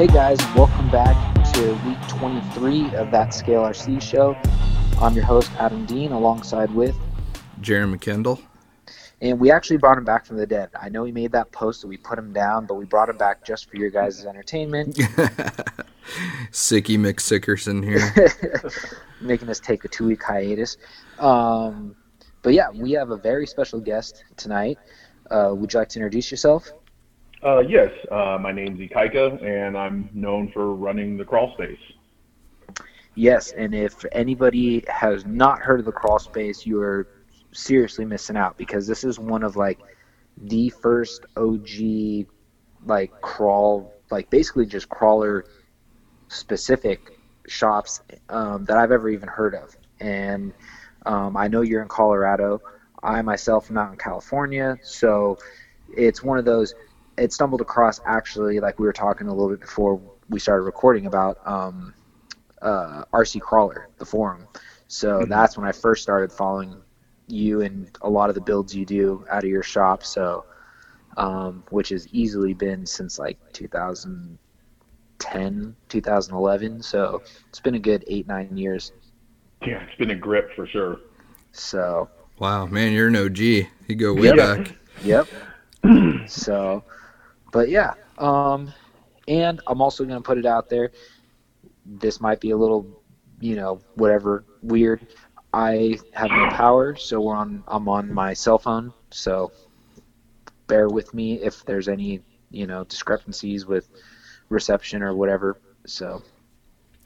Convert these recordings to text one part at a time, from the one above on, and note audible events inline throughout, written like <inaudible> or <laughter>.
Hey guys, welcome back to week 23 of that Scale RC show. I'm your host, Adam Dean, alongside with, Jeremy Kendall. and we actually brought him back from the dead. I know we made that post that we put him down, but we brought him back just for your guys' entertainment, <laughs> Sicky McSickerson here. <laughs> making us take a two week hiatus. Um, but yeah, we have a very special guest tonight. Uh, would you like to introduce yourself? Uh, yes, uh, my name's Ikaika, and I'm known for running the Crawlspace. Yes, and if anybody has not heard of the Crawlspace, you are seriously missing out because this is one of like the first OG like crawl like basically just crawler specific shops um, that I've ever even heard of. And um, I know you're in Colorado. I myself am not in California, so it's one of those. It stumbled across actually, like we were talking a little bit before we started recording about um, uh, RC Crawler, the forum. So Mhm. that's when I first started following you and a lot of the builds you do out of your shop. So, um, which has easily been since like 2010, 2011. So it's been a good eight, nine years. Yeah, it's been a grip for sure. So, wow, man, you're an OG. You go way Yep. back. yep. <clears throat> so, but yeah. Um, and I'm also going to put it out there. This might be a little, you know, whatever weird. I have no power, so we're on. I'm on my cell phone, so bear with me if there's any, you know, discrepancies with reception or whatever. So,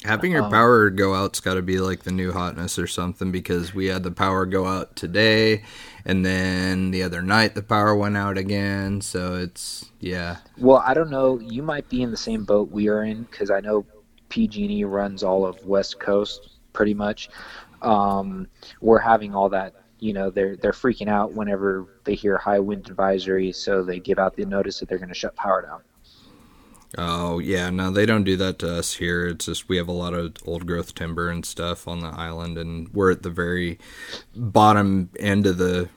Having your Um, power go out's got to be like the new hotness or something because we had the power go out today, and then the other night the power went out again. So it's yeah, well, I don't know. You might be in the same boat we are in because I know PG&E runs all of West Coast pretty much. Um, we're having all that. You know, they're they're freaking out whenever they hear high wind advisory, so they give out the notice that they're going to shut power down. Oh yeah, no, they don't do that to us here. It's just we have a lot of old growth timber and stuff on the island, and we're at the very bottom end of the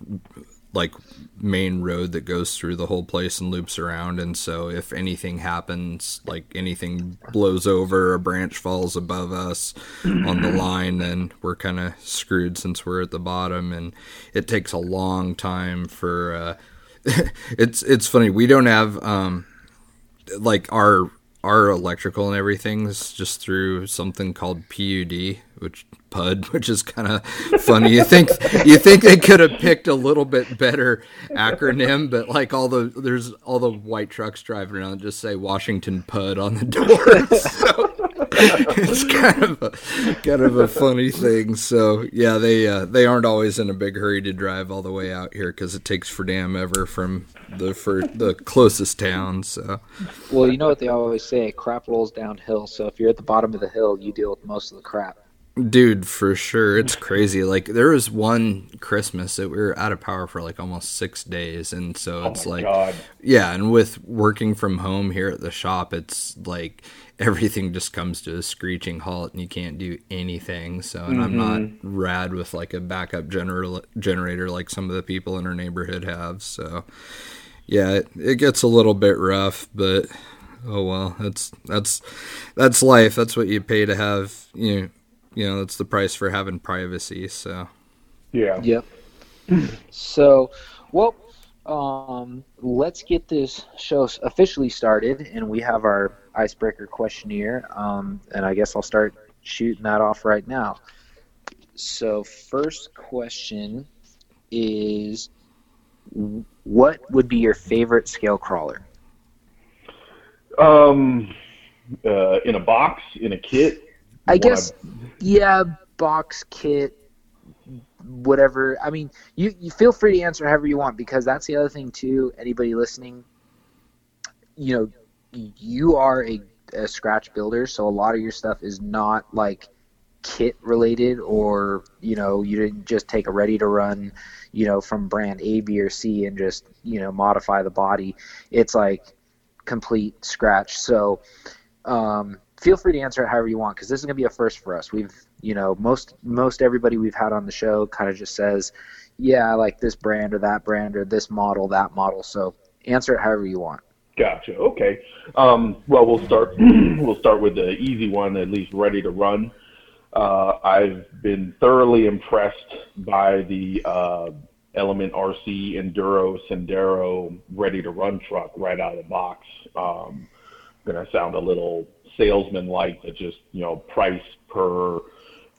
like main road that goes through the whole place and loops around. And so if anything happens, like anything blows over, a branch falls above us on the <clears throat> line, then we're kind of screwed since we're at the bottom, and it takes a long time for. Uh, <laughs> it's it's funny we don't have. Um, like our our electrical and everything is just through something called PUD, which PUD, <laughs> which is kind of funny. You think you think they could have picked a little bit better acronym, but like all the there's all the white trucks driving around just say Washington PUD on the door. <laughs> So <laughs> it's kind of a kind of a funny thing. So yeah, they uh, they aren't always in a big hurry to drive all the way out here because it takes for damn ever from the for the closest town. So. Well, you know what they always say: crap rolls downhill. So if you're at the bottom of the hill, you deal with most of the crap. Dude, for sure. It's crazy. Like there was one Christmas that we were out of power for like almost six days. And so Oh it's my like God. Yeah, and with working from home here at the shop, it's like everything just comes to a screeching halt and you can't do anything. So and I'm not mm-hmm. rad with like a backup gener- generator like some of the people in our neighborhood have. So yeah, it, it gets a little bit rough, but oh well. That's that's that's life. That's what you pay to have, you know, you know, that's the price for having privacy. So Yeah. Yep. <clears throat> so, well, um, let's get this show officially started, and we have our icebreaker questionnaire. Um, and I guess I'll start shooting that off right now. So, first question is, what would be your favorite scale crawler? Um, uh, in a box, in a kit. I guess, yeah, box kit, whatever. I mean, you, you feel free to answer however you want because that's the other thing too. Anybody listening, you know, you are a, a scratch builder, so a lot of your stuff is not like kit related, or you know, you didn't just take a ready to run, you know, from brand A, B, or C and just you know modify the body. It's like complete scratch. So. Um, feel free to answer it however you want because this is going to be a first for us. We've, you know, most most everybody we've had on the show kind of just says, "Yeah, I like this brand or that brand or this model, that model." So answer it however you want. Gotcha. Okay. Um, well, we'll start. <clears throat> we'll start with the easy one, at least ready to run. Uh, I've been thoroughly impressed by the uh, Element RC Enduro Sendero ready to run truck right out of the box. Um, to sound a little salesman like, but just you know, price per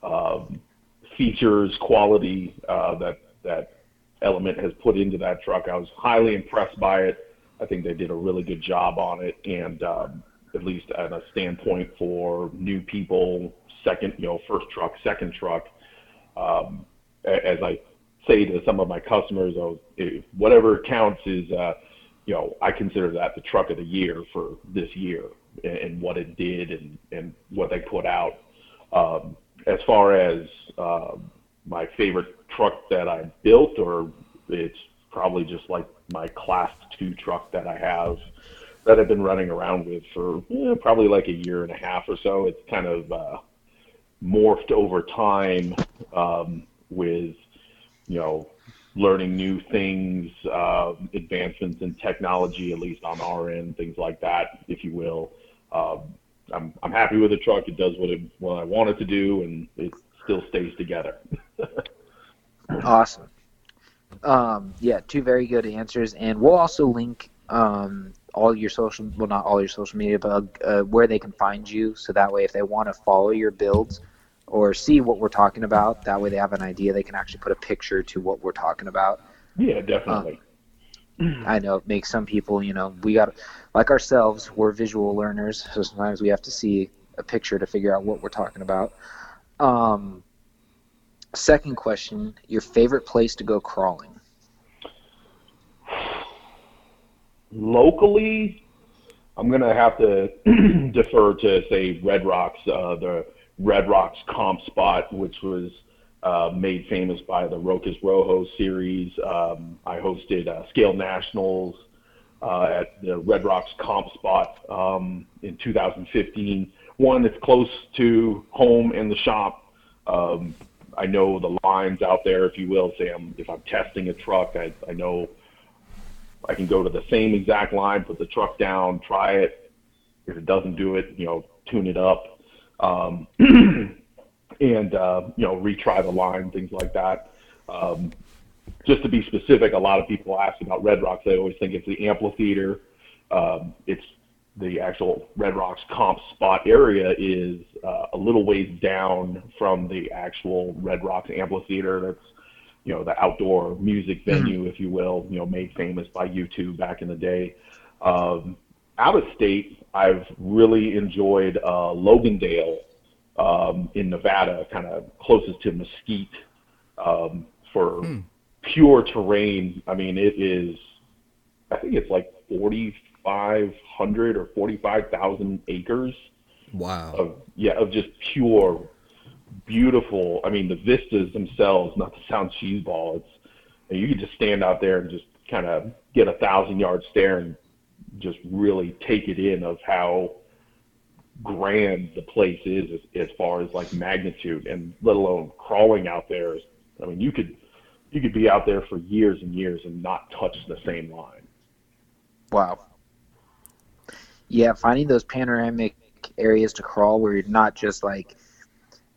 um, features, quality uh, that that Element has put into that truck. I was highly impressed by it. I think they did a really good job on it, and um, at least at a standpoint for new people, second, you know, first truck, second truck. Um, as I say to some of my customers, oh, whatever counts is, uh, you know, I consider that the truck of the year for this year and, and what it did and, and what they put out. Um, as far as uh, my favorite truck that I built, or it's probably just like my class two truck that I have that I've been running around with for eh, probably like a year and a half or so. It's kind of uh, morphed over time um, with, you know, learning new things, uh, advancements in technology, at least on our end, things like that, if you will. Um, I'm I'm happy with the truck. It does what it what I want it to do, and it still stays together. <laughs> awesome. Um, yeah, two very good answers, and we'll also link um, all your social, well, not all your social media, but uh, where they can find you, so that way, if they want to follow your builds or see what we're talking about, that way they have an idea. They can actually put a picture to what we're talking about. Yeah, definitely. Um, I know it makes some people, you know, we got like ourselves, we're visual learners, so sometimes we have to see a picture to figure out what we're talking about. Um, Second question: Your favorite place to go crawling? Locally, I'm gonna have to <clears throat> defer to say Red Rocks, uh, the Red Rocks comp spot, which was uh, made famous by the Rocas Rojo series. Um, I hosted uh, Scale Nationals uh, at the Red Rocks comp spot um, in 2015. One that's close to home and the shop. Um, I know the lines out there, if you will. Say if I'm testing a truck, I, I know I can go to the same exact line, put the truck down, try it. If it doesn't do it, you know, tune it up, um, <clears throat> and uh, you know, retry the line, things like that. Um, just to be specific, a lot of people ask about Red Rocks. They always think it's the amphitheater. Um, it's the actual Red Rocks comp spot area is uh, a little ways down from the actual Red Rocks amphitheater. That's you know the outdoor music mm-hmm. venue, if you will, you know made famous by U2 back in the day. Um, out of state, I've really enjoyed uh, Logandale um, in Nevada, kind of closest to Mesquite um, for mm. pure terrain. I mean, it is. I think it's like 4,500 or 45,000 acres. Wow. Of, yeah, of just pure, beautiful. I mean, the vistas themselves, not to sound cheeseball, it's you could just stand out there and just kind of get a thousand yard stare and just really take it in of how grand the place is as, as far as like magnitude and let alone crawling out there. I mean, you could you could be out there for years and years and not touch the same line. Wow yeah, finding those panoramic areas to crawl where you're not just like,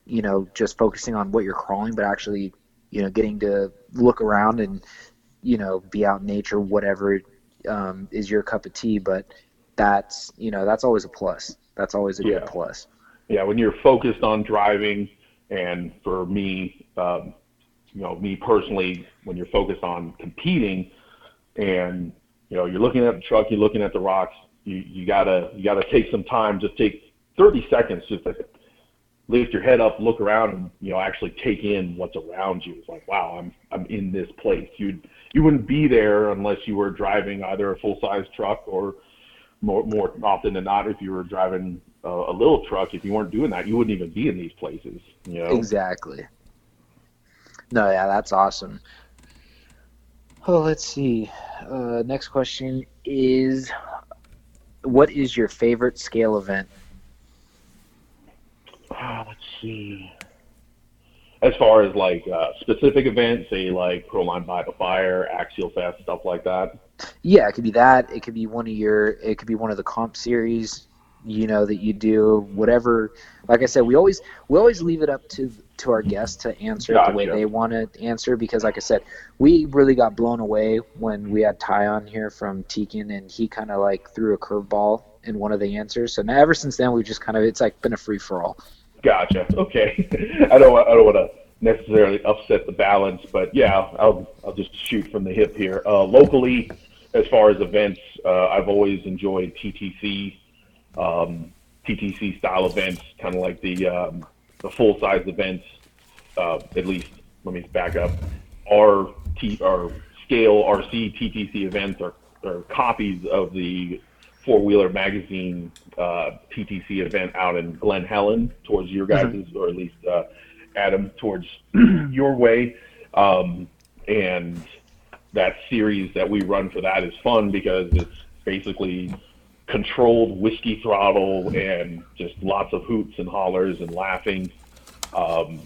you know, just focusing on what you're crawling, but actually, you know, getting to look around and, you know, be out in nature, whatever um, is your cup of tea. But that's, you know, that's always a plus. That's always a yeah. good plus. Yeah, when you're focused on driving, and for me, um, you know, me personally, when you're focused on competing, and you know, you're looking at the truck, you're looking at the rocks, you, you gotta you gotta take some time. Just take 30 seconds just to lift your head up, look around, and you know actually take in what's around you. It's like wow, I'm I'm in this place. You you wouldn't be there unless you were driving either a full size truck or more more often than not if you were driving a, a little truck. If you weren't doing that, you wouldn't even be in these places. You know exactly. No, yeah, that's awesome. Oh, let's see. Uh, next question is what is your favorite scale event? Uh, let's see. As far as like uh, specific events, say like Proline by the Fire, Axial Fest, stuff like that. Yeah, it could be that. It could be one of your. It could be one of the comp series. You know that you do whatever. Like I said, we always we always leave it up to to our guests to answer it the way they want to answer because, like I said, we really got blown away when we had Ty on here from Tekin and he kind of like threw a curveball in one of the answers. So now ever since then, we've just kind of it's like been a free for all. Gotcha. Okay. <laughs> I don't. I don't want to necessarily upset the balance, but yeah, I'll I'll just shoot from the hip here. Uh, locally, as far as events, uh, I've always enjoyed TTC, um, TTC style events, kind of like the um, the full size events. Uh, at least, let me back up. Our T our scale RC TTC events are, are copies of the four wheeler magazine uh, TTC event out in Glen Helen towards your guys' or at least uh, Adam towards <clears throat> your way. Um, and that series that we run for that is fun because it's basically controlled whiskey throttle and just lots of hoots and hollers and laughing. Um,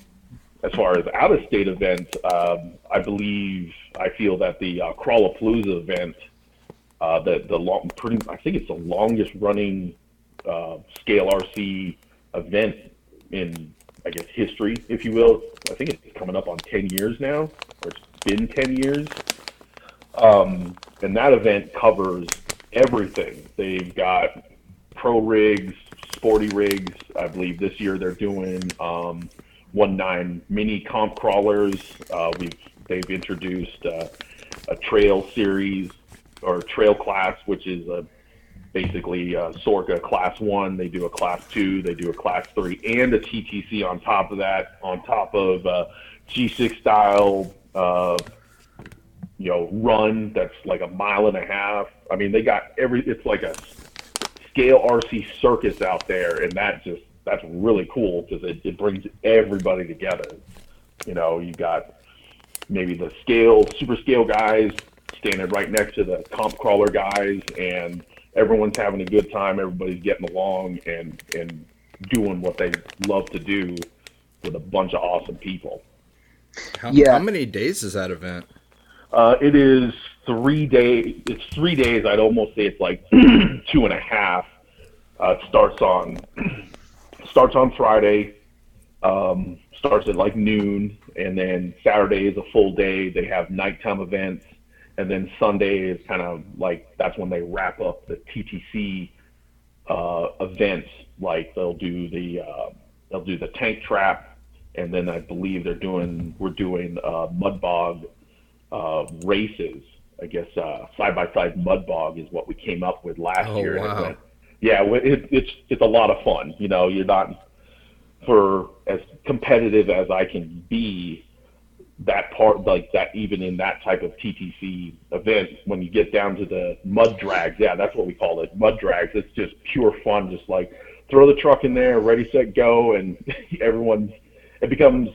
as far as out of state events, um, I believe I feel that the uh, Crawlapalooza event uh, the the long, pretty, I think it's the longest running uh, scale RC event in, I guess, history, if you will. I think it's coming up on 10 years now, or it's been 10 years. Um, and that event covers everything. They've got pro rigs, sporty rigs. I believe this year they're doing um, one nine mini comp crawlers. Uh, we've they've introduced uh, a trail series or trail class, which is a basically uh, SORRCA class one. They do a class two, they do a class three, and a TTC on top of that, on top of uh, G6 style, uh, you know, run that's like a mile and a half. I mean, they got every. It's like a scale RC circus out there, and that just that's really cool because it, it brings everybody together. You know, you got maybe the scale super scale guys standing right next to the comp crawler guys, and everyone's having a good time. Everybody's getting along and and doing what they love to do with a bunch of awesome people. How, Yeah. how many days is that event? Uh, it is three days. It's three days. I'd almost say it's like <clears throat> two and a half. Uh, it starts on <clears throat> starts on Friday. Um, starts at like noon, and then Saturday is a full day. They have nighttime events, and then Sunday is kind of like that's when they wrap up the TTC uh, events. Like they'll do the uh, they'll do the tank trap, and then I believe they're doing we're doing uh, mud bog uh, races. I guess uh, side by side mud bog is what we came up with last Oh, year. and wow. went- yeah, it, it's it's a lot of fun. You know, you're not for as competitive as I can be. That part, like that, even in that type of TTC event, when you get down to the mud drags, yeah, that's what we call it, mud drags. It's just pure fun. Just like throw the truck in there, ready, set, go, and <laughs> everyone's. It becomes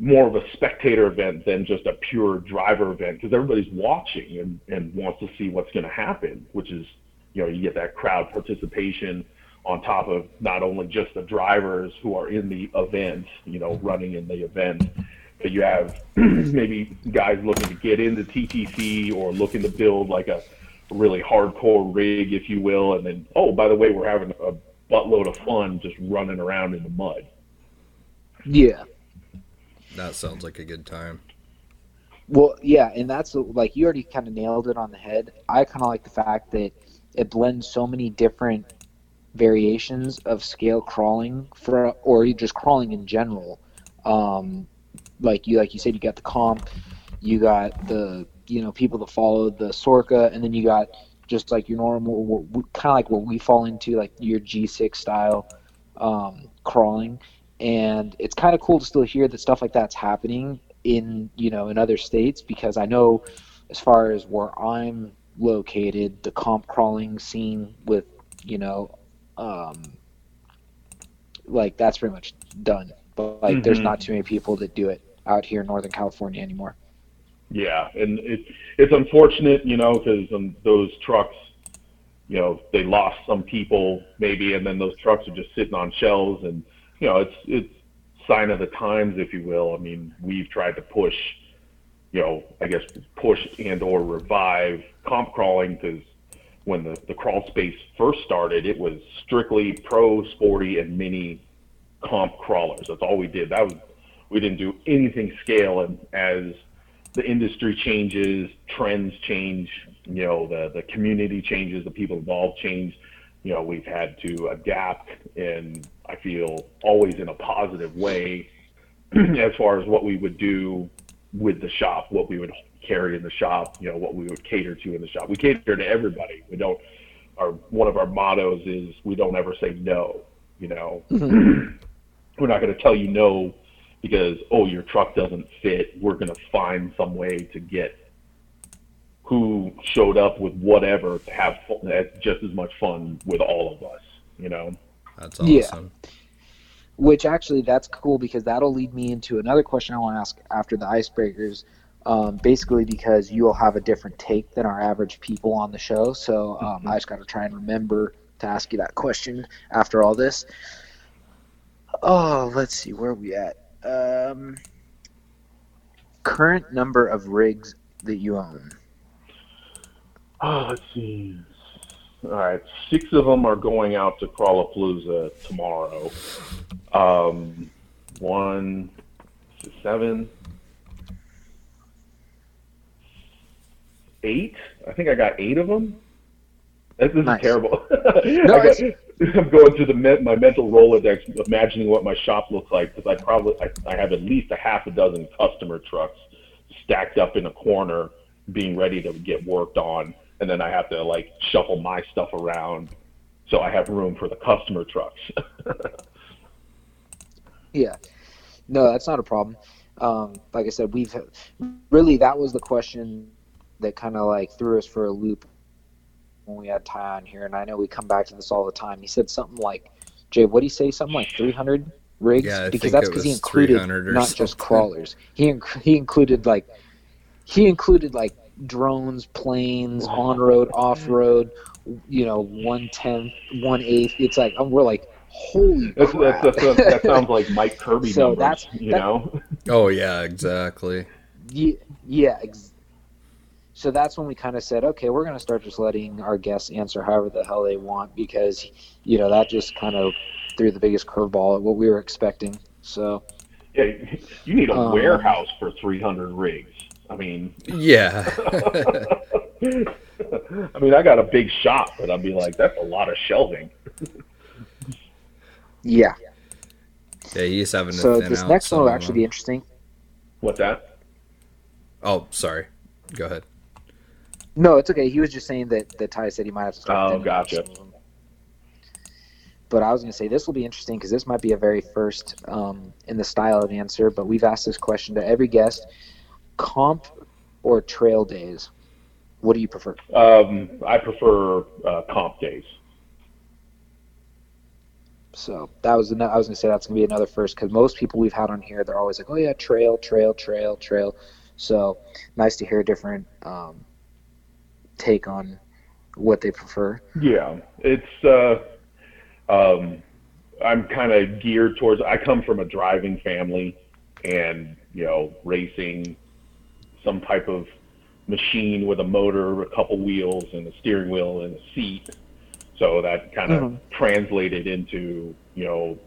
more of a spectator event than just a pure driver event because everybody's watching and, and wants to see what's going to happen, which is, you know, you get that crowd participation on top of not only just the drivers who are in the event, you know, running in the event, but you have <clears throat> maybe guys looking to get into TTC or looking to build like a really hardcore rig, if you will, and then, oh, by the way, we're having a buttload of fun just running around in the mud. Yeah. That sounds like a good time. Well, yeah, and that's like you already kind of nailed it on the head. I kind of like the fact that it blends so many different variations of scale crawling for, or just crawling in general. Um, like you, like you said, you got the comp, you got the you know people that follow the SORRCA, and then you got just like your normal, kind of like what we fall into, like your G6 style um, crawling. And it's kind of cool to still hear that stuff like that's happening in you know in other states because I know as far as where I'm located, the comp crawling scene with you know um, like that's pretty much done. But like, there's Mhm. not too many people that do it out here in Northern California anymore. Yeah, and it, it's unfortunate, you know, because um, those trucks, you know, they lost some people maybe, and then those trucks are just sitting on shelves, and you know, it's it's sign of the times, if you will. I mean, we've tried to push you know, I guess push and or revive comp crawling because when the, the Crawlspace first started, it was strictly pro, sporty, and mini comp crawlers. That's all we did. That was we didn't do anything scale. And as the industry changes, trends change, you know, the the community changes, the people involved change. You know, we've had to adapt, and I feel always in a positive way <clears throat> as far as what we would do with the shop, what we would carry in the shop, you know, what we would cater to in the shop. We cater to everybody. We don't. Our one of our mottos is we don't ever say no. You know, mm-hmm. <clears throat> we're not going to tell you no because oh your truck doesn't fit. We're going to find some way to get who showed up with whatever to have fun, just as much fun with all of us. You know. That's awesome. Yeah. Which actually, that's cool because that'll lead me into another question I want to ask after the icebreakers um, basically because you will have a different take than our average people on the show. So um, mm-hmm. I just got to try and remember to ask you that question after all this. Oh, let's see, where are we at? Um, current number of rigs that you own. Oh, let's see. All right, six of them are going out to Crawlapalooza tomorrow. Um, one, seven, eight. I think I got eight of them. This, this nice. is terrible. <laughs> no, got, <laughs> I'm going through the my mental rolodex, imagining what my shop looks like because I probably I, I have at least a half a dozen customer trucks stacked up in a corner, being ready to get worked on, and then I have to like shuffle my stuff around so I have room for the customer trucks. <laughs> yeah, no, that's not a problem. Um, like I said, we've really that was the question that kind of like threw us for a loop when we had Ty on here, and I know we come back to this all the time. He said something like, "Jay, what did he say? Something like 300 rigs?" Yeah, I because that's because he included not something. just crawlers. He inc- he included like he included like drones, planes, on road, off road. You know, one tenth, one eighth. It's like we're like, holy that's, crap. That's, that's, that sounds like Mike <laughs> Kirby so numbers. That's, you that, know. Oh yeah, exactly. Yeah, yeah, so that's when we kind of said, okay, we're going to start just letting our guests answer however the hell they want because, you know, that just kind of threw the biggest curveball at what we were expecting. So, yeah, you need a um, warehouse for 300 rigs. I mean, yeah. <laughs> <laughs> I mean, I got a big shop, but I'd be like, that's a lot of shelving. yeah. Yeah, he's having to so this next one will actually be interesting. What's that? Oh, sorry. Go ahead. No, it's okay. He was just saying that that Ty said he might have to start. Oh, gotcha. But I was going to say this will be interesting because this might be a very first um, in the style of answer. But we've asked this question to every guest: comp or trail days? What do you prefer? Um, I prefer uh, comp days. So that was I was going to say that's going to be another first because most people we've had on here they're always like, oh yeah, trail, trail, trail, trail. So nice to hear different um, take on what they prefer. Yeah, it's. Uh, um, I'm kind of geared towards. I come from a driving family, and you know, racing, some type of machine with a motor, a couple wheels, and a steering wheel and a seat. So that kind of mm-hmm. translated into you know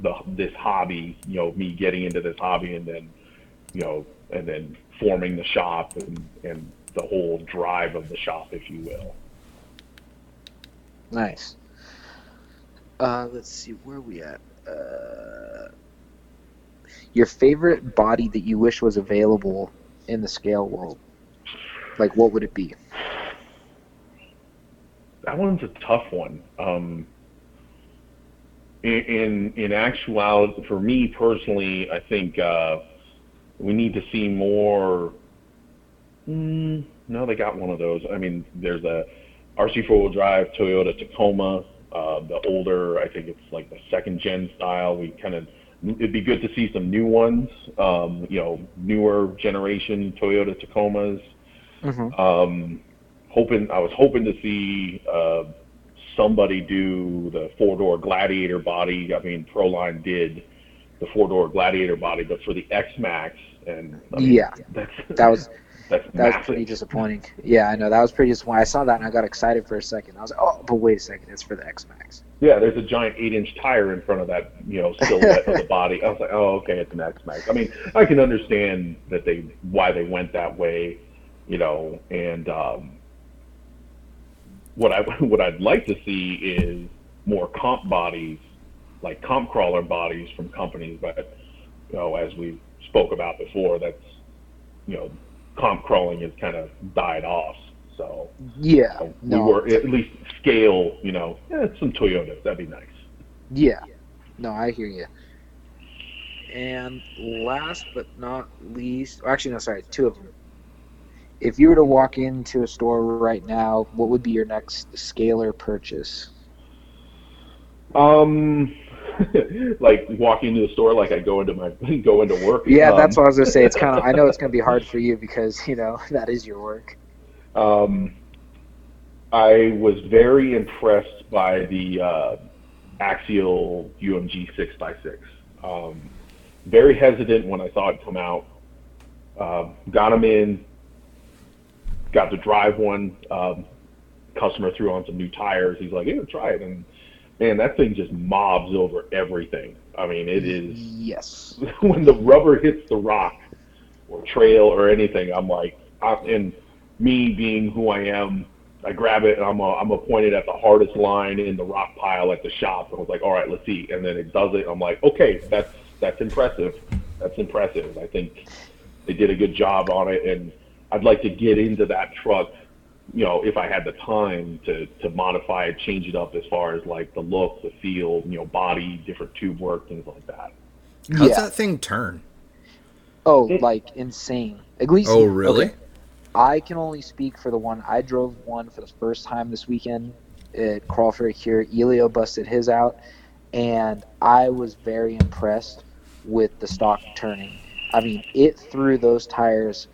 the this hobby. You know, me getting into this hobby, and then you know, and then forming the shop and and the whole drive of the shop, if you will. Nice. Uh, let's see, where are we at? Uh, your favorite body that you wish was available in the scale world? Like, what would it be? That one's a tough one. Um, in, in, in actuality, for me personally, I think uh, we need to see more Mm, no, they got one of those. I mean, there's a RC four wheel drive Toyota Tacoma. Uh, the older, I think it's like the second gen style. We kind of it'd be good to see some new ones. Um, you know, newer generation Toyota Tacomas. Mm-hmm. Um, hoping I was hoping to see uh, somebody do the four door Gladiator body. I mean, Proline did the four door Gladiator body, but for the X Max, and I mean, Yeah. that's That was <laughs> that's that was pretty disappointing. Yeah, I know that was pretty disappointing. I saw that and I got excited for a second. I was like, oh, but wait a second, it's for the X-Maxx. Yeah, there's a giant eight inch tire in front of that, you know, silhouette of the body. I was like, oh, okay, it's an X-Maxx. I mean, I can understand that they why they went that way, you know, and um, what I <laughs> what I'd like to see is more comp bodies, like comp crawler bodies from companies, but you know, as we spoke about before, that's you know, comp crawling has kind of died off. So Yeah, we no, were at least scale, you know, eh, some Toyotas. That'd be nice. yeah, no, I hear you. And last but not least, or actually, no, sorry, two of them. If you were to walk into a store right now, what would be your next scalar purchase? Um, <laughs> like walking into the store, like I go into my <laughs> go into work. Yeah, um, that's what I was gonna say. It's kind of I know it's gonna be hard <laughs> for you because you know that is your work. Um, I was very impressed by the uh, Axial UMG six x six. Um, very hesitant when I saw it come out. Uh, got them in. Got to drive one. Um, customer threw on some new tires. He's like, "Yeah, try it." And man, that thing just mobs over everything. I mean, it is Yes. <laughs> when the rubber hits the rock or trail or anything, I'm like, I, and me being who I am, I grab it and I'm I'm a pointed at the hardest line in the rock pile at the shop. And I was like, all right, let's see. And then it does it. I'm like, okay, that's that's impressive. That's impressive. I think they did a good job on it, and I'd like to get into that truck. You know, if I had the time to to modify it, change it up as far as like the look, the feel, you know, body, different tube work, things like that. How's yeah. that thing turn? Oh, like insane. At least. Oh, really? okay, I can only speak for the one I drove one for the first time this weekend at Crawford here. Elio busted his out, and I was very impressed with the stock turning. I mean, it threw those tires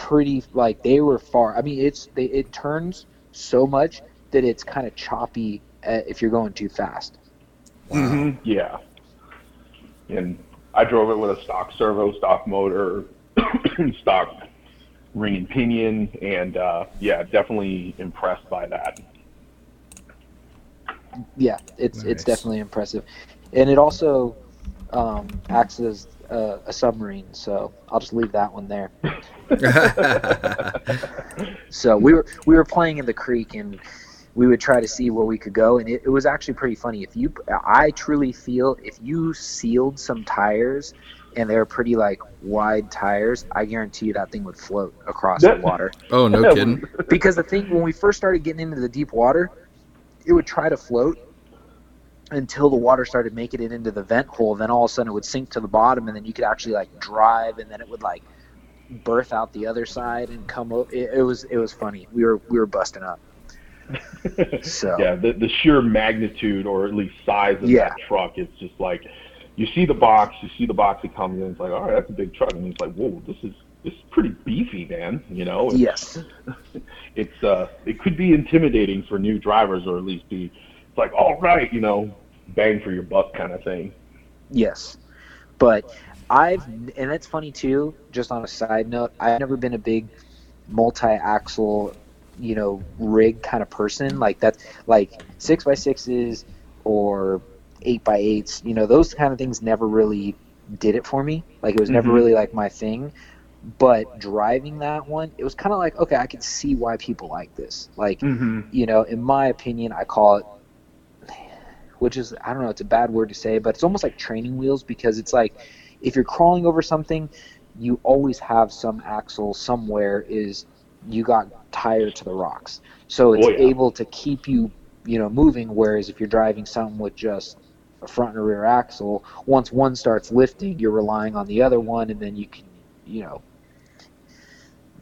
pretty like they were far. I mean, it's they, it turns so much that it's kind of choppy uh, if you're going too fast. Wow. Yeah. And I drove it with a stock servo, stock motor, <coughs> stock ring and pinion, and uh, yeah, definitely impressed by that. Yeah, it's it's definitely impressive, and it also um, acts as uh, a submarine. So I'll just leave that one there. <laughs> <laughs> So we were we were playing in the creek, and we would try to see where we could go, and it, it was actually pretty funny. If you, I truly feel if you sealed some tires, and they're pretty like wide tires, I guarantee you that thing would float across the water. <laughs> oh, no kidding. because the thing when we first started getting into the deep water, it would try to float until the water started making it into the vent hole. Then all of a sudden it would sink to the bottom, and then you could actually like drive, and then it would like birth out the other side and come. O- it, it was it was funny. We were we were busting up. <laughs> So yeah, the, the sheer magnitude or at least size of Yeah. that truck, it's just like you see the box, you see the box that comes in, it's like, all right, that's a big truck, and it's like, whoa, this is this is pretty beefy, man. You know, it's, yes, <laughs> it's uh, it could be intimidating for new drivers, or at least be it's like, all right, you know, bang for your buck kind of thing. yes, but I've and that's funny too. Just on a side note, I've never been a big multi-axle, you know, rig kind of person. Like that, like six by sixes or eight by eights. You know, those kind of things never really did it for me. Like it was never Mhm. really like my thing. But driving that one, it was kind of like okay, I can see why people like this. Like Mm-hmm. you know, in my opinion, I call it, which is, I don't know, it's a bad word to say, but it's almost like training wheels because it's like if you're crawling over something, you always have some axle somewhere is you got tired to the rocks. So it's Oh, yeah. able to keep you, you know, moving. Whereas if you're driving something with just a front and a rear axle, once one starts lifting, you're relying on the other one, and then you can, you know,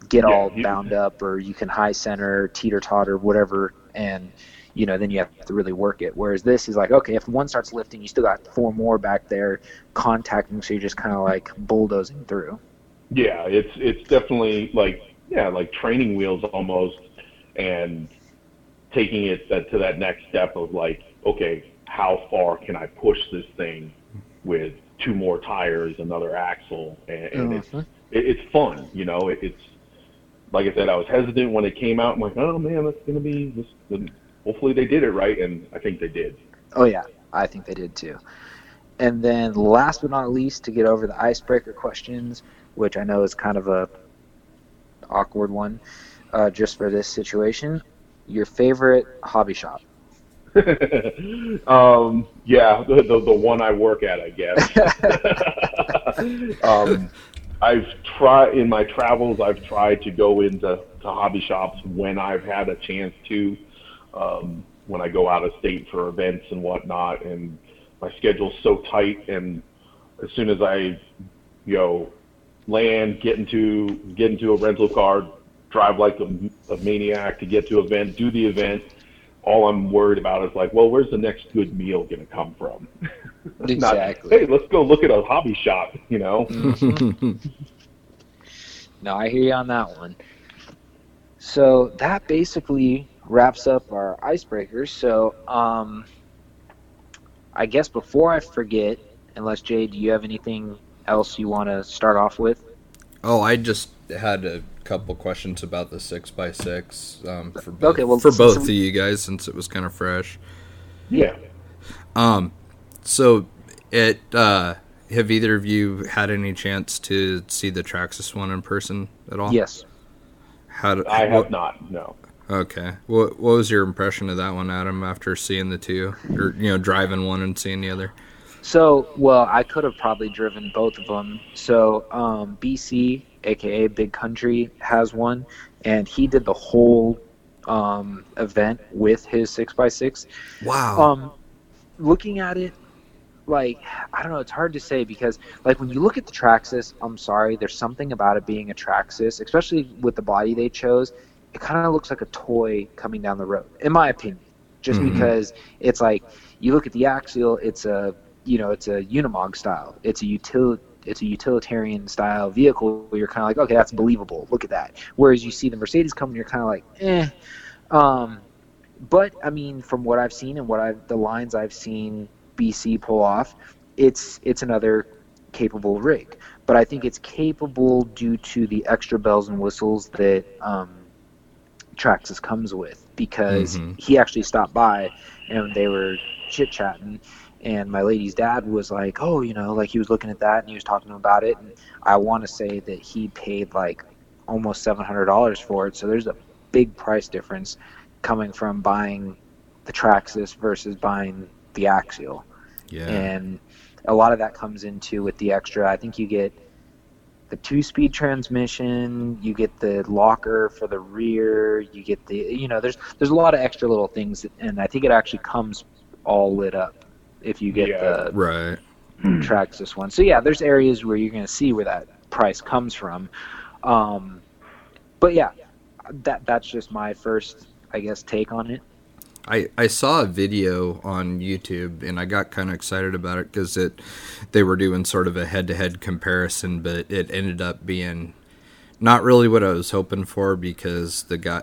get Yeah, all you- bound up, or you can high center, teeter totter, whatever, and you know, then you have to really work it. Whereas this is like, okay, if one starts lifting, you still got four more back there contacting, so you're just kind of like bulldozing through. Yeah, it's it's definitely like yeah, like training wheels almost, and taking it to that next step of like, okay, how far can I push this thing with two more tires, another axle, and, and it's Mhm. it, it's fun. You know, it, it's like I said, I was hesitant when it came out. I'm like, oh man, that's gonna be this. Hopefully they did it right, and I think they did. Oh yeah, I think they did too. And then last but not least, to get over the icebreaker questions, which I know is kind of a awkward one, uh, just for this situation. Your favorite hobby shop? <laughs> um, yeah, the, the the one I work at, I guess. <laughs> um, I've tried in my travels. I've tried to go into to hobby shops when I've had a chance to. Um, when I go out of state for events and whatnot, and my schedule's so tight, and as soon as I, you know, land, get into get into a rental car, drive like a, a maniac to get to event, do the event. All I'm worried about is like, well, where's the next good meal going to come from? <laughs> Not, Exactly. hey, let's go look at a hobby shop. You know. <laughs> No, I hear you on that one. So that basically wraps up our icebreakers. So, um, I guess before I forget, unless Jay, do you have anything else you want to start off with? Oh, I just had a couple questions about the six x six um, for both, Okay, well, for both we- of you guys since it was kind of fresh. Yeah. Um, so it uh, have either of you had any chance to see the Traxxas one in person at all? Yes. How did, I have what- not. No. Okay. What what was your impression of that one, Adam? After seeing the two, or you know, driving one and seeing the other? So, well, I could have probably driven both of them. So, um, BC, aka Big Country, has one, and he did the whole um, event with his six x six. Wow. Um, looking at it, like I don't know, it's hard to say because like when you look at the Traxxas, I'm sorry, there's something about it being a Traxxas, especially with the body they chose. It kind of looks like a toy coming down the road, in my opinion. Just Mhm. because it's like you look at the Axial, it's a you know it's a Unimog style, it's a util it's a utilitarian style vehicle. Where you're kind of like, okay, that's believable. Look at that. Whereas you see the Mercedes coming, you're kind of like, eh. Um, but I mean, from what I've seen and what I've the lines I've seen BC pull off, it's it's another capable rig. But I think it's capable due to the extra bells and whistles that um, Traxxas comes with because Mhm. he actually stopped by and they were chit chatting. And my lady's dad was like, "Oh, you know, like he was looking at that and he was talking about it." And I want to say that he paid like almost seven hundred dollars for it. So there's a big price difference coming from buying the Traxxas versus buying the Axial, yeah. and a lot of that comes into with the extra. I think you get the two-speed transmission, you get the locker for the rear, you get the you know there's there's a lot of extra little things, and I think it actually comes all lit up if you get Yeah. the right. Traxxas one. So yeah, there's areas where you're going to see where that price comes from. Um, but yeah, that that's just my first, I guess, take on it. I, I saw a video on YouTube and I got kind of excited about it because it they were doing sort of a head to head comparison, but it ended up being not really what I was hoping for because the guy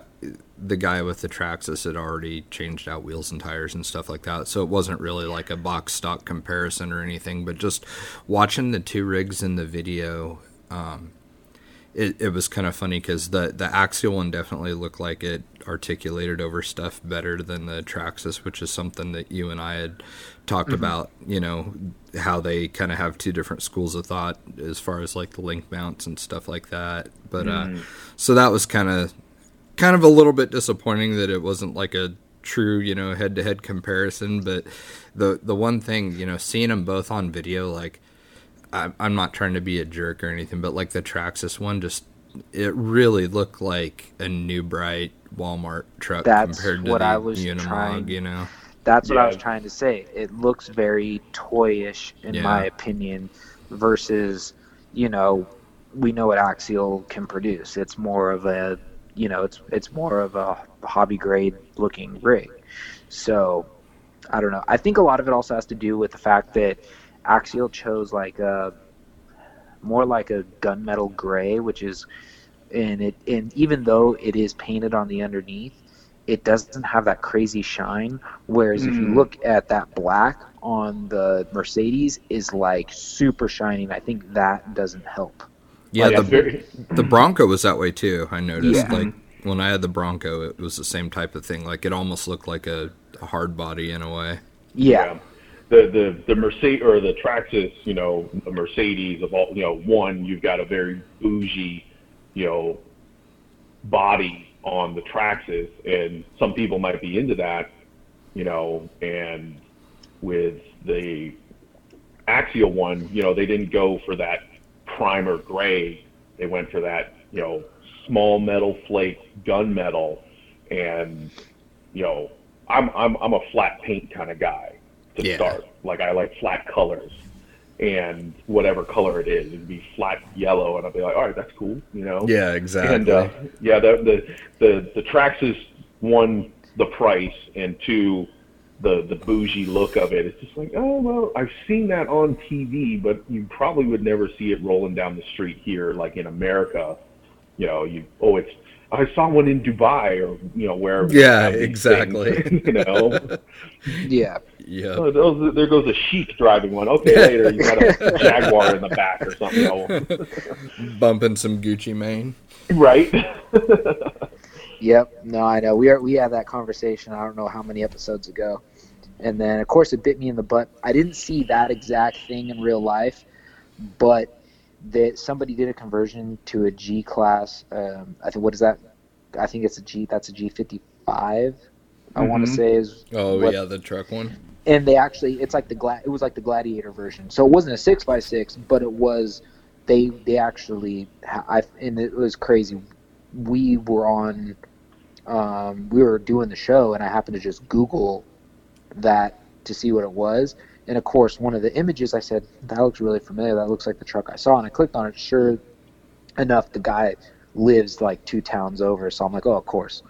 the guy with the Traxxas had already changed out wheels and tires and stuff like that, so it wasn't really like a box stock comparison or anything. But just watching the two rigs in the video, um, it, it was kind of funny because the the axial one definitely looked like it articulated over stuff better than the Traxxas, which is something that you and I had talked about. You know how they kind of have two different schools of thought as far as like the link mounts and stuff like that. But uh, so that was kind of kind of a little bit disappointing that it wasn't like a true you know head to head comparison. But the the one thing you know seeing them both on video like. I'm I'm not trying to be a jerk or anything, but like the Traxxas one, just it really looked like a new bright Walmart truck That's compared to what the I was Unimog. trying- You know, That's what I was trying to say. It looks very toyish, in Yeah. my opinion, versus, you know, we know what Axial can produce. It's more of a, you know, it's it's more of a hobby grade looking rig. So, I don't know. I think a lot of it also has to do with the fact that Axial chose like a more like a gunmetal gray, which is, and it and even though it is painted on the underneath, it doesn't have that crazy shine. Whereas if you Mhm. look at that black on the Mercedes is like super shiny. I think that doesn't help. Yeah, Like, the, very- the Bronco was that way too. I noticed. Yeah. Like when I had the Bronco, it was the same type of thing. Like it almost looked like a, a hard body in a way. Yeah, The the the Mercedes or the Traxxas, you know, the Mercedes of all, you know, one you've got a very bougie, you know, body on the Traxxas, and some people might be into that, you know, and with the Axial one, you know, they didn't go for that primer gray. They went for that, you know, small metal flake gunmetal, and you know, I'm I'm I'm a flat paint kind of guy to Yeah. start. Like I like flat colors, and whatever color it is, it'd be flat yellow, and I'd be like, all right, that's cool, you know. Yeah, exactly. And uh, yeah, the the the the Traxxas one the price, and two the the bougie look of it. It's just like, oh well, I've seen that on TV, but you probably would never see it rolling down the street here, like in America. You know, you oh, it's I saw one in Dubai or you know wherever. they Yeah, exactly. things, <laughs> you know, yeah, yeah. oh, those, there goes a sheik driving one. Okay, later you got a <laughs> Jaguar in the back or something. Oh, <laughs> Bumping some Gucci Mane. right? Yep. No, I know. We are we had that conversation. I don't know how many episodes ago, and then of course it bit me in the butt. I didn't see that exact thing in real life, but that somebody did a conversion to a G class. Um, I think what is that? I think it's a G. That's a G fifty five. I want to say is Oh what- yeah, the truck one. and they actually it's like the gla- it was like the gladiator version so it wasn't a six by six but it was they they actually I and it was crazy we were on um, we were doing the show and I happened to just Google that to see what it was and of course one of the images I said that looks really familiar that looks like the truck I saw and I clicked on it sure enough the guy lives like two towns over so I'm like oh of course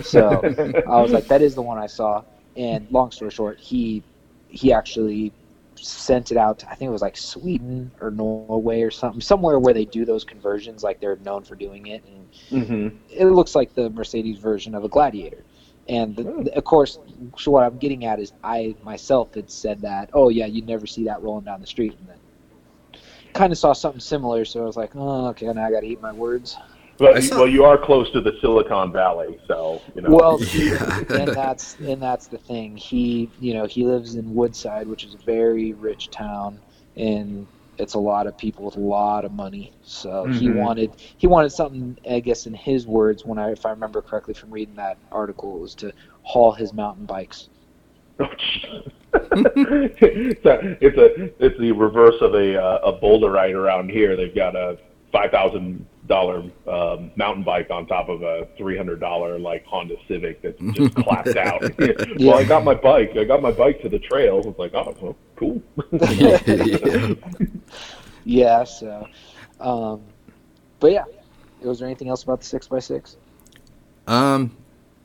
So, <laughs> I was like, that is the one I saw. And long story short, he he actually sent it out. To, I think it was like Sweden or Norway or something, somewhere where they do those conversions. Like they're known for doing it, and hmm it looks like the Mercedes version of a Gladiator. And the, Hmm. of course, so what I'm getting at is I myself had said that, oh yeah, you'd never see that rolling down the street, and then kind of saw something similar. So I was like, oh okay, now I got to eat my words. But I saw- well, you are close to the Silicon Valley, so you know. Well, <laughs> Yeah. and that's and that's the thing. He, you know, he lives in Woodside, which is a very rich town, and it's a lot of people with a lot of money. So he Mhm. wanted he wanted something. I guess in his words, when I if I remember correctly from reading that article, it was to haul his mountain bikes. <laughs> it's <laughs> a it's a it's the reverse of a uh, a boulder ride around here. They've got a five thousand dollar um, mountain bike on top of a three hundred dollar like Honda Civic that's just <laughs> clapped out. well, I got my bike. I got my bike to the trail. It's like, oh, well, cool. yeah. <laughs> Yeah. So, um, but yeah, was there anything else about the six by six? Um,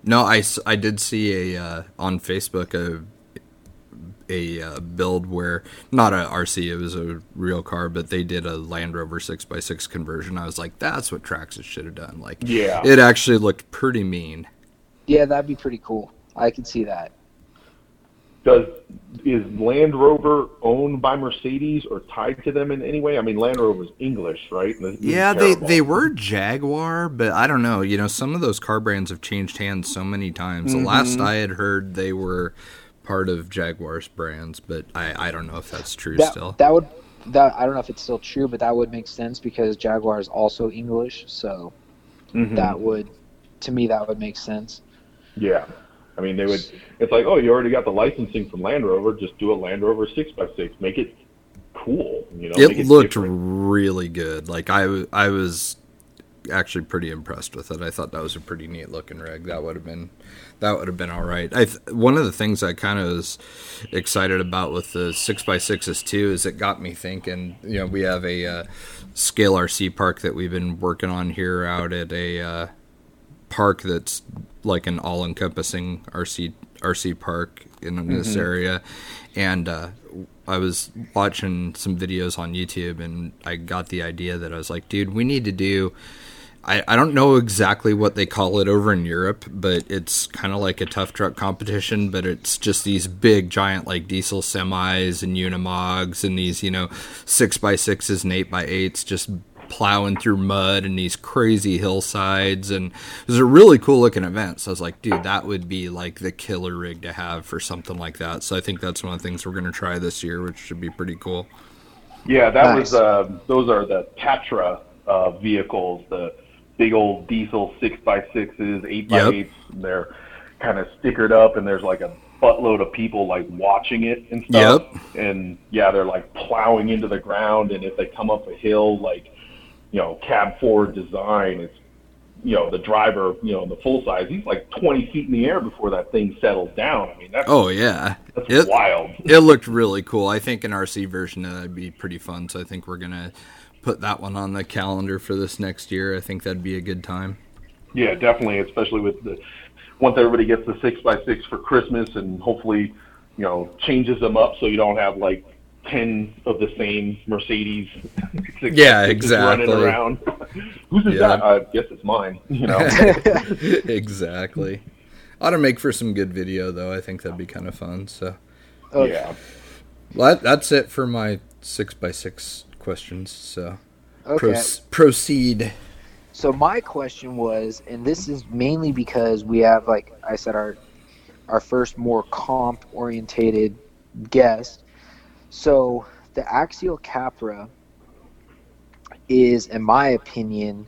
no, I I did see a uh, on Facebook a a uh, build where not a RC, it was a real car, but they did a Land Rover six x six conversion. I was like, that's what Traxxas should have done. Like, Yeah. it actually looked pretty mean. Yeah, that'd be pretty cool. I can see that. Does is Land Rover owned by Mercedes or tied to them in any way? I mean, Land Rover's English, right? This is Yeah, they terrible. they were Jaguar, but I don't know. You know, some of those car brands have changed hands so many times. The last I had heard, they were part of Jaguar's brands, but I I don't know if that's true That, still. that would that I don't know if it's still true, but that would make sense because Jaguar is also English, so Mhm. that would to me that would make sense. Yeah. I mean, they would. It's like, oh, you already got the licensing from Land Rover. Just do a Land Rover six x six. Make it cool. You know, make it looked different. really good. Like I, I was actually pretty impressed with it. I thought that was a pretty neat looking rig. That would have been, that would have been all right. I one of the things I kind of was excited about with the six x sixes too is it got me thinking. You know, we have a uh, scale RC park that we've been working on here out at a uh, park that's like an all encompassing RC RC park in this area, and uh, I was watching some videos on YouTube and I got the idea that I was like, dude, we need to do I, I don't know exactly what they call it over in Europe, but it's kind of like a tough truck competition, but it's just these big, giant, like diesel semis and Unimogs and these, you know, 6x6s and 8x8s just plowing through mud and these crazy hillsides. And it was a really cool looking event. So I was like, dude, that would be like the killer rig to have for something like that. So I think that's one of the things we're going to try this year, which should be pretty cool. Yeah, that nice. was, uh, those are the Tatra uh, vehicles, the big old diesel six by sixes, eight by eights. They're kind of stickered up, and there's like a buttload of people like watching it and stuff. Yep. And yeah, they're like plowing into the ground, and if they come up a hill, like you know, cab forward design, it's you know the driver, you know, the full size, he's like 20 feet in the air before that thing settles down. I mean, that's oh yeah, that's it, wild. it looked really cool. I think an RC version of that'd be pretty fun. So I think we're gonna put that one on the calendar for this next year. I think that'd be a good time. Yeah, definitely, especially with the once everybody gets the six by six for Christmas, and hopefully, you know, changes them up so you don't have like ten of the same Mercedes. <laughs> yeah, <laughs> exactly. Running around. <laughs> Who's yeah. that? I guess it's mine. You know. exactly. Ought to make for some good video though. I think that'd be kind of fun. So. Okay. Yeah. Well, that, that's it for my six by six questions. So, okay. Pro- proceed. So my question was, and this is mainly because we have, like I said, our our first more comp orientated guest. So the Axial Capra is, in my opinion,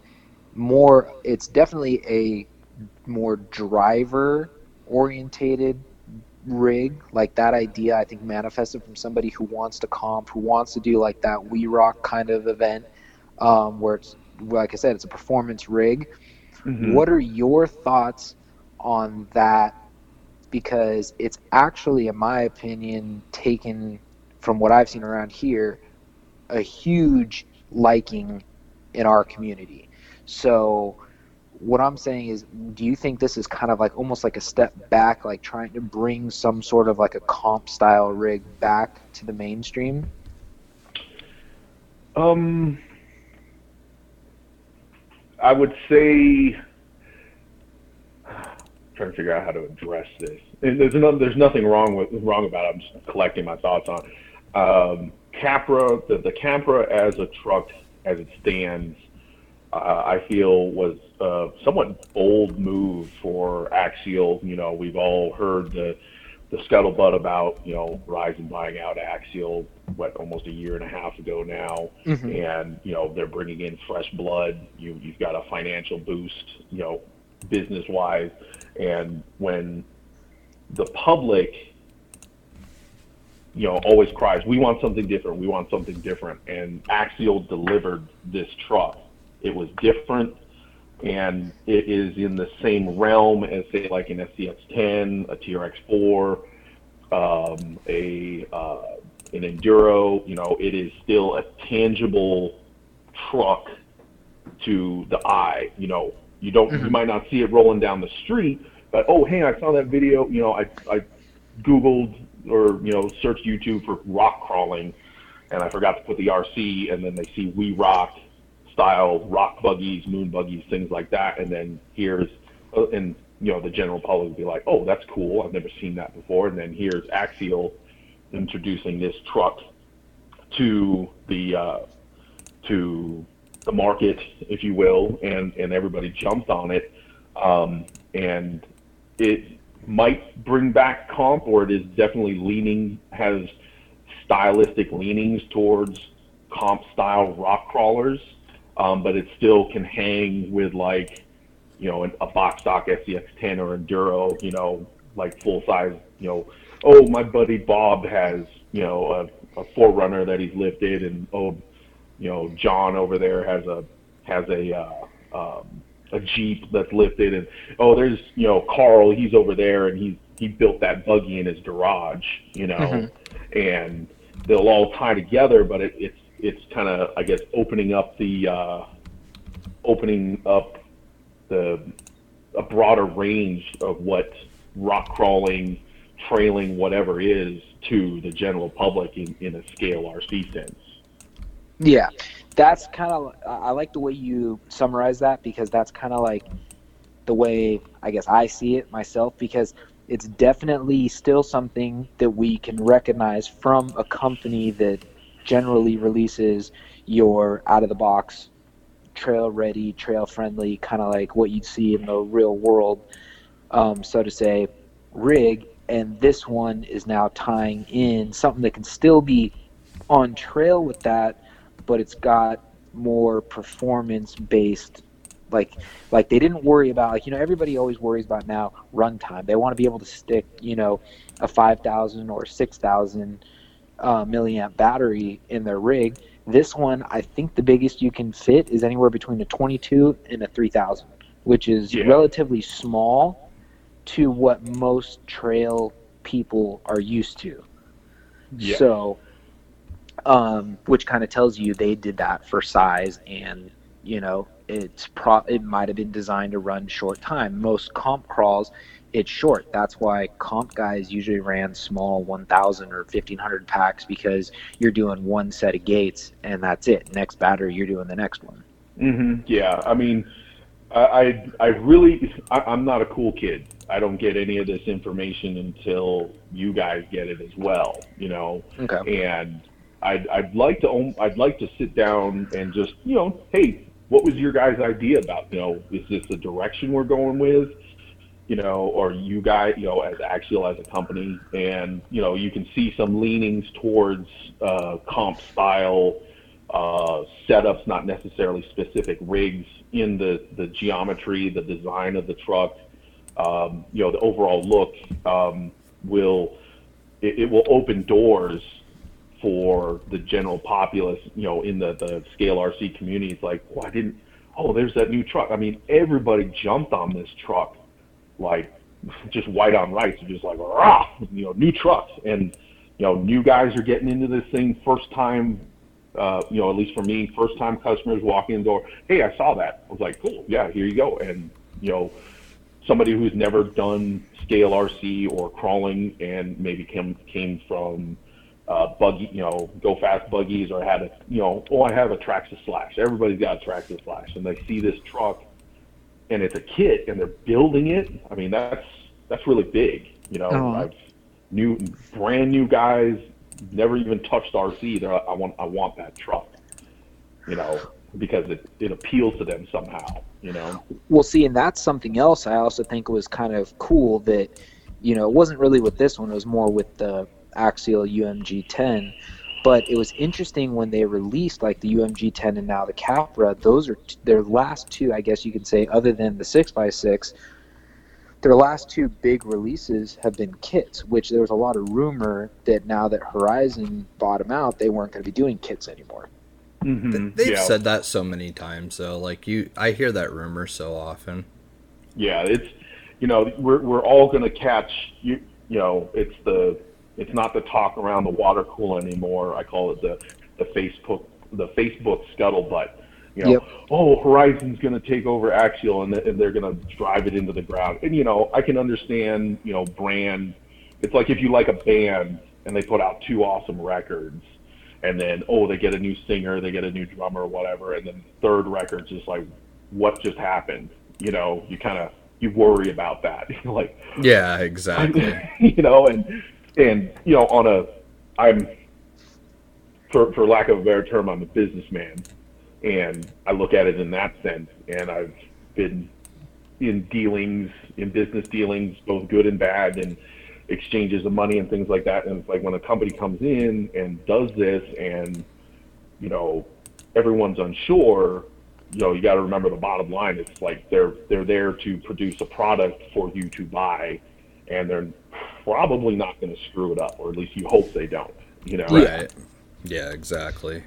more. It's definitely a more driver orientated rig like that idea i think manifested from somebody who wants to comp who wants to do like that we rock kind of event um, where it's like i said it's a performance rig. Mm-hmm. what are your thoughts on that? Because it's actually in my opinion taken from what i've seen around here a huge liking in our community. So what I'm saying is, do you think this is kind of like almost like a step back, like trying to bring some sort of like a comp style rig back to the mainstream? Um, I would say, trying to figure out how to address this. There's no, there's nothing wrong with wrong about it. I'm just collecting my thoughts on. Um, Capra, the, the Capra as a truck as it stands I feel was a somewhat bold move for Axial. You know, we've all heard the the scuttlebutt about you know Horizon buying out Axial what almost a year and a half ago now, mm-hmm. and you know they're bringing in fresh blood. You you've got a financial boost, you know, business wise, and when the public you know always cries we want something different we want something different and axial delivered this truck it was different, and it is in the same realm as say like an SCX10, a TRX4, um, a uh, an enduro. You know, it is still a tangible truck to the eye. You know, you don't mm-hmm. you might not see it rolling down the street, but oh hey, I saw that video. You know, I I googled or you know searched YouTube for rock crawling, and I forgot to put the RC, and then they see We Rock, style rock buggies, moon buggies, things like that. And then here's, uh, and you know, the general public would be like, oh, that's cool. I've never seen that before. And then here's Axial introducing this truck to the uh, to the market, if you will, and and everybody jumped on it. Um, and it might bring back comp, or it is definitely leaning has stylistic leanings towards comp style rock crawlers um, but it still can hang with like, you know, a box stock SCX10 or Enduro, you know, like full size, you know, oh, my buddy Bob has, you know, a, a 4Runner that he's lifted, and oh, you know, John over there has a has a uh, um, a Jeep that's lifted, and oh, there's you know Carl, he's over there, and he's he built that buggy in his garage, you know, mm-hmm. and they'll all tie together, but it, it's it's kind of I guess opening up the uh, opening up the a broader range of what rock crawling, trailing, whatever is to the general public in, in a scale RC sense. Yeah, that's kind of I like the way you summarize that because that's kind of like the way I guess I see it myself because it's definitely still something that we can recognize from a company that generally releases your out of the box trail ready trail friendly kind of like what you'd see in the real world um, so to say rig. And this one is now tying in something that can still be on trail with that but it's got more performance based like like they didn't worry about like you know everybody always worries about now runtime. They want to be able to stick you know a 5000 or 6000 uh, milliamp battery in their rig this one i think the biggest you can fit is anywhere between a 22 and a 3000 which is Yeah. relatively small to what most trail people are used to Yeah. so, um, which kind of tells you they did that for size, and you know, it's pro. It might have been designed to run short time. Most comp crawls, it's short. That's why comp guys usually ran small 1,000 or 1,500 packs because you're doing one set of gates and that's it. Next battery, you're doing the next one. Mm-hmm. Yeah, I mean, I I, really I, I'm not a cool kid. I don't get any of this information until you guys get it as well. You know, Okay. and I'd I'd like to own, I'd like to sit down and just you know, hey, what was your guys' idea about? You know, is this the direction we're going with? You know, or you guys, you know, as Axial as a company, and you know, you can see some leanings towards uh, comp style uh, setups, not necessarily specific rigs in the the geometry, the design of the truck. Um, you know, the overall look um, will it, it will open doors for the general populace, you know, in the, the scale RC community. It's like, oh, I didn't, oh, there's that new truck. I mean, everybody jumped on this truck, like just white on rice, just like, rah, you know, new trucks. And, you know, new guys are getting into this thing first time, uh, you know, at least for me, first time customers walking in the door. Hey, I saw that. I was like, cool, yeah, here you go. And, you know, somebody who's never done scale RC or crawling and maybe came came from uh, buggy, you know, go fast buggies or had a, you know, oh, I have a Traxxas Slash. Everybody's got a Traxxas Slash, and they see this truck, and it's a kit, and they're building it. I mean, that's that's really big. You know, Oh. I've new, brand new guys, never even touched RC. They're like, I want, I want that truck. You know, because it it appeals to them somehow. You know. Well, see, and that's something else I also think was kind of cool that, you know, it wasn't really with this one, it was more with the Axial UMG 10. But it was interesting when they released like the UMG 10 and now the Capra. Those are t- their last two, I guess you could say, other than the 6x6. Their last two big releases have been kits, which there was a lot of rumor that now that Horizon bought them out, they weren't going to be doing kits anymore. Mm-hmm. They've yeah. said that so many times, though. Like you, I hear that rumor so often. yeah, it's you know we're we're all going to catch you. You know, it's the it's not the talk around the water cooler anymore. I call it the the Facebook the Facebook scuttlebutt. You know, Yep. oh, Horizon's going to take over Axial and, th- and they're going to drive it into the ground. And you know, I can understand. You know, brand. It's like if you like a band and they put out two awesome records. And then, oh, they get a new singer, they get a new drummer, or whatever. And then the third record's just like, what just happened? You know, you kind of you worry about that. <laughs> Like, Yeah, exactly. <laughs> you know, and and you know, on a, I'm, for for lack of a better term, I'm a businessman, and I look at it in that sense. And I've been in dealings, in business dealings, both good and bad, and exchanges of money and things like that. And it's like when a company comes in and does this, and you know, everyone's unsure. You know, you got to remember the bottom line. It's like they're they're there to produce a product for you to buy, and they're probably not going to screw it up, or at least you hope they don't. You know, right. Yeah, exactly.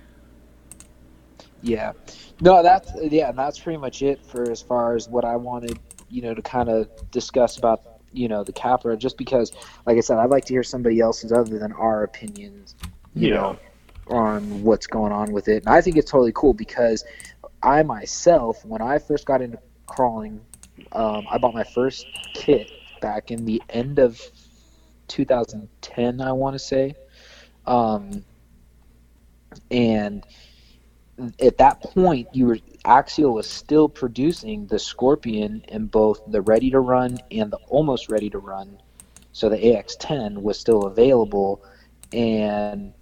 Yeah, no, that's yeah, and that's pretty much it for as far as what I wanted, you know, to kind of discuss about, you know, the Capra. Just because, like I said, I'd like to hear somebody else's other than our opinions, you Yeah. know, on what's going on with it. And I think it's totally cool because I myself, when I first got into crawling, um, I bought my first kit back in the end of 2010, I want to say, um, and at that point, you were Axial was still producing the Scorpion in both the ready to run and the almost ready to run. So the AX10 was still available, and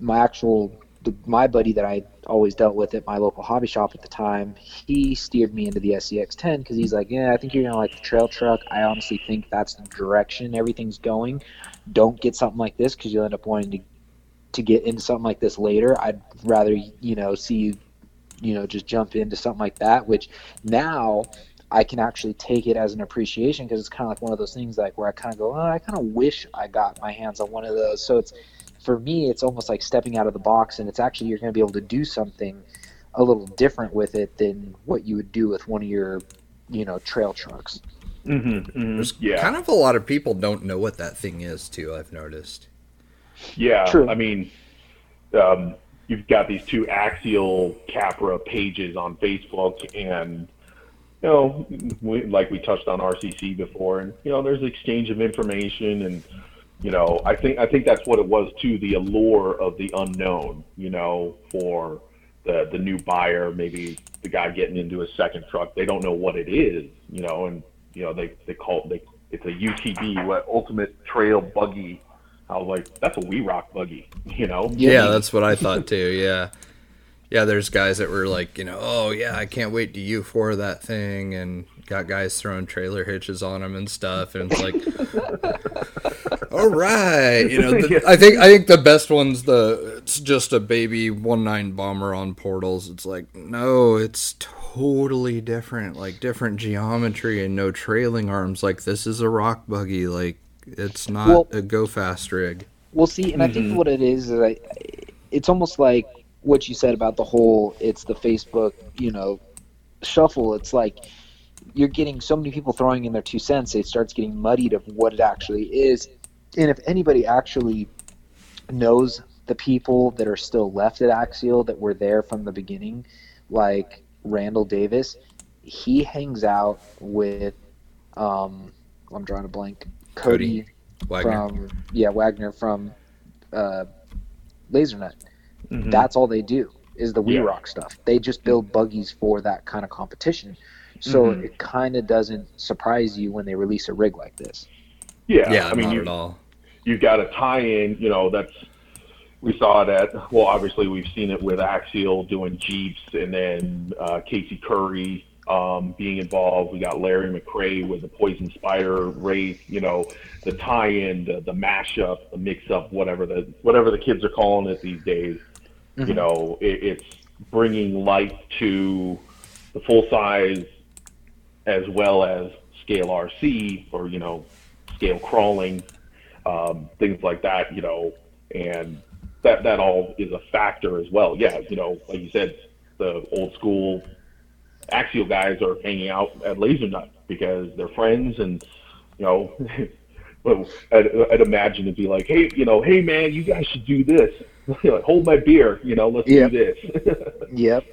my actual the, my buddy that I always dealt with at my local hobby shop at the time, he steered me into the SCX10 because he's like, yeah, I think you're gonna like the trail truck. I honestly think that's the direction everything's going. Don't get something like this because you'll end up wanting to to get into something like this later. I'd rather you know see you you know just jump into something like that. Which now I can actually take it as an appreciation because it's kind of like one of those things like where I kind of go, oh, I kind of wish I got my hands on one of those. So it's for me, it's almost like stepping out of the box, and it's actually you're going to be able to do something a little different with it than what you would do with one of your, you know, trail trucks. Mm-hmm, mm-hmm. Yeah, kind of a lot of people don't know what that thing is too. I've noticed. Yeah, True. I mean, um, you've got these two axial Capra pages on Facebook, and you know, we, like we touched on RCC before, and you know, there's exchange of information and you know, I think I think that's what it was too. The allure of the unknown, you know, for the the new buyer, maybe the guy getting into a second truck, they don't know what it is, you know, and you know they they call it they it's a UTB, what Ultimate Trail Buggy. I was like, that's a We Rock buggy, you know? Yeah, that's what I thought too. Yeah, yeah. There's guys that were like, you know, oh yeah, I can't wait to you for that thing, and got guys throwing trailer hitches on them and stuff, and it's like, <laughs> all right, you know. The, I think I think the best one's the it's just a baby one nine bomber on portals. It's like no, it's totally different, like different geometry and no trailing arms. Like this is a rock buggy, like it's not well, a go fast rig. Well, see, and mm-hmm. I think mm-hmm. what it is is I, it's almost like what you said about the whole it's the Facebook, you know, shuffle. It's like you're getting so many people throwing in their two cents, it starts getting muddied of what it actually is. And if anybody actually knows the people that are still left at Axial that were there from the beginning, like Randall Davis, he hangs out with, um, I'm drawing a blank, Cody, Cody from yeah Wagner from uh, LaserNut. Mm-hmm. That's all they do is the We yeah. Rock stuff. They just build buggies for that kind of competition. So mm-hmm. it kind of doesn't surprise you when they release a rig like this. Yeah, yeah, I mean, not you, at all. You got a tie-in, you know, that's we saw it at well, obviously we've seen it with Axial doing Jeeps, and then uh, Casey Currie um, being involved. We got Larry McRae with the Poison Spider race. You know, the tie-in, the, the mashup, the mix-up, whatever the whatever the kids are calling it these days. Mm-hmm. You know, it, it's bringing light to the full size as well as scale RC or you know scale crawling, um, things like that. You know, and that that all is a factor as well. Yeah, you know, like you said, the old school axial guys are hanging out at LaserNut because they're friends and you know. <laughs> well, I'd, I'd imagine it'd be like, hey, you know, hey man, you guys should do this. <laughs> like, hold my beer, you know, let's <laughs> yep. do this. yep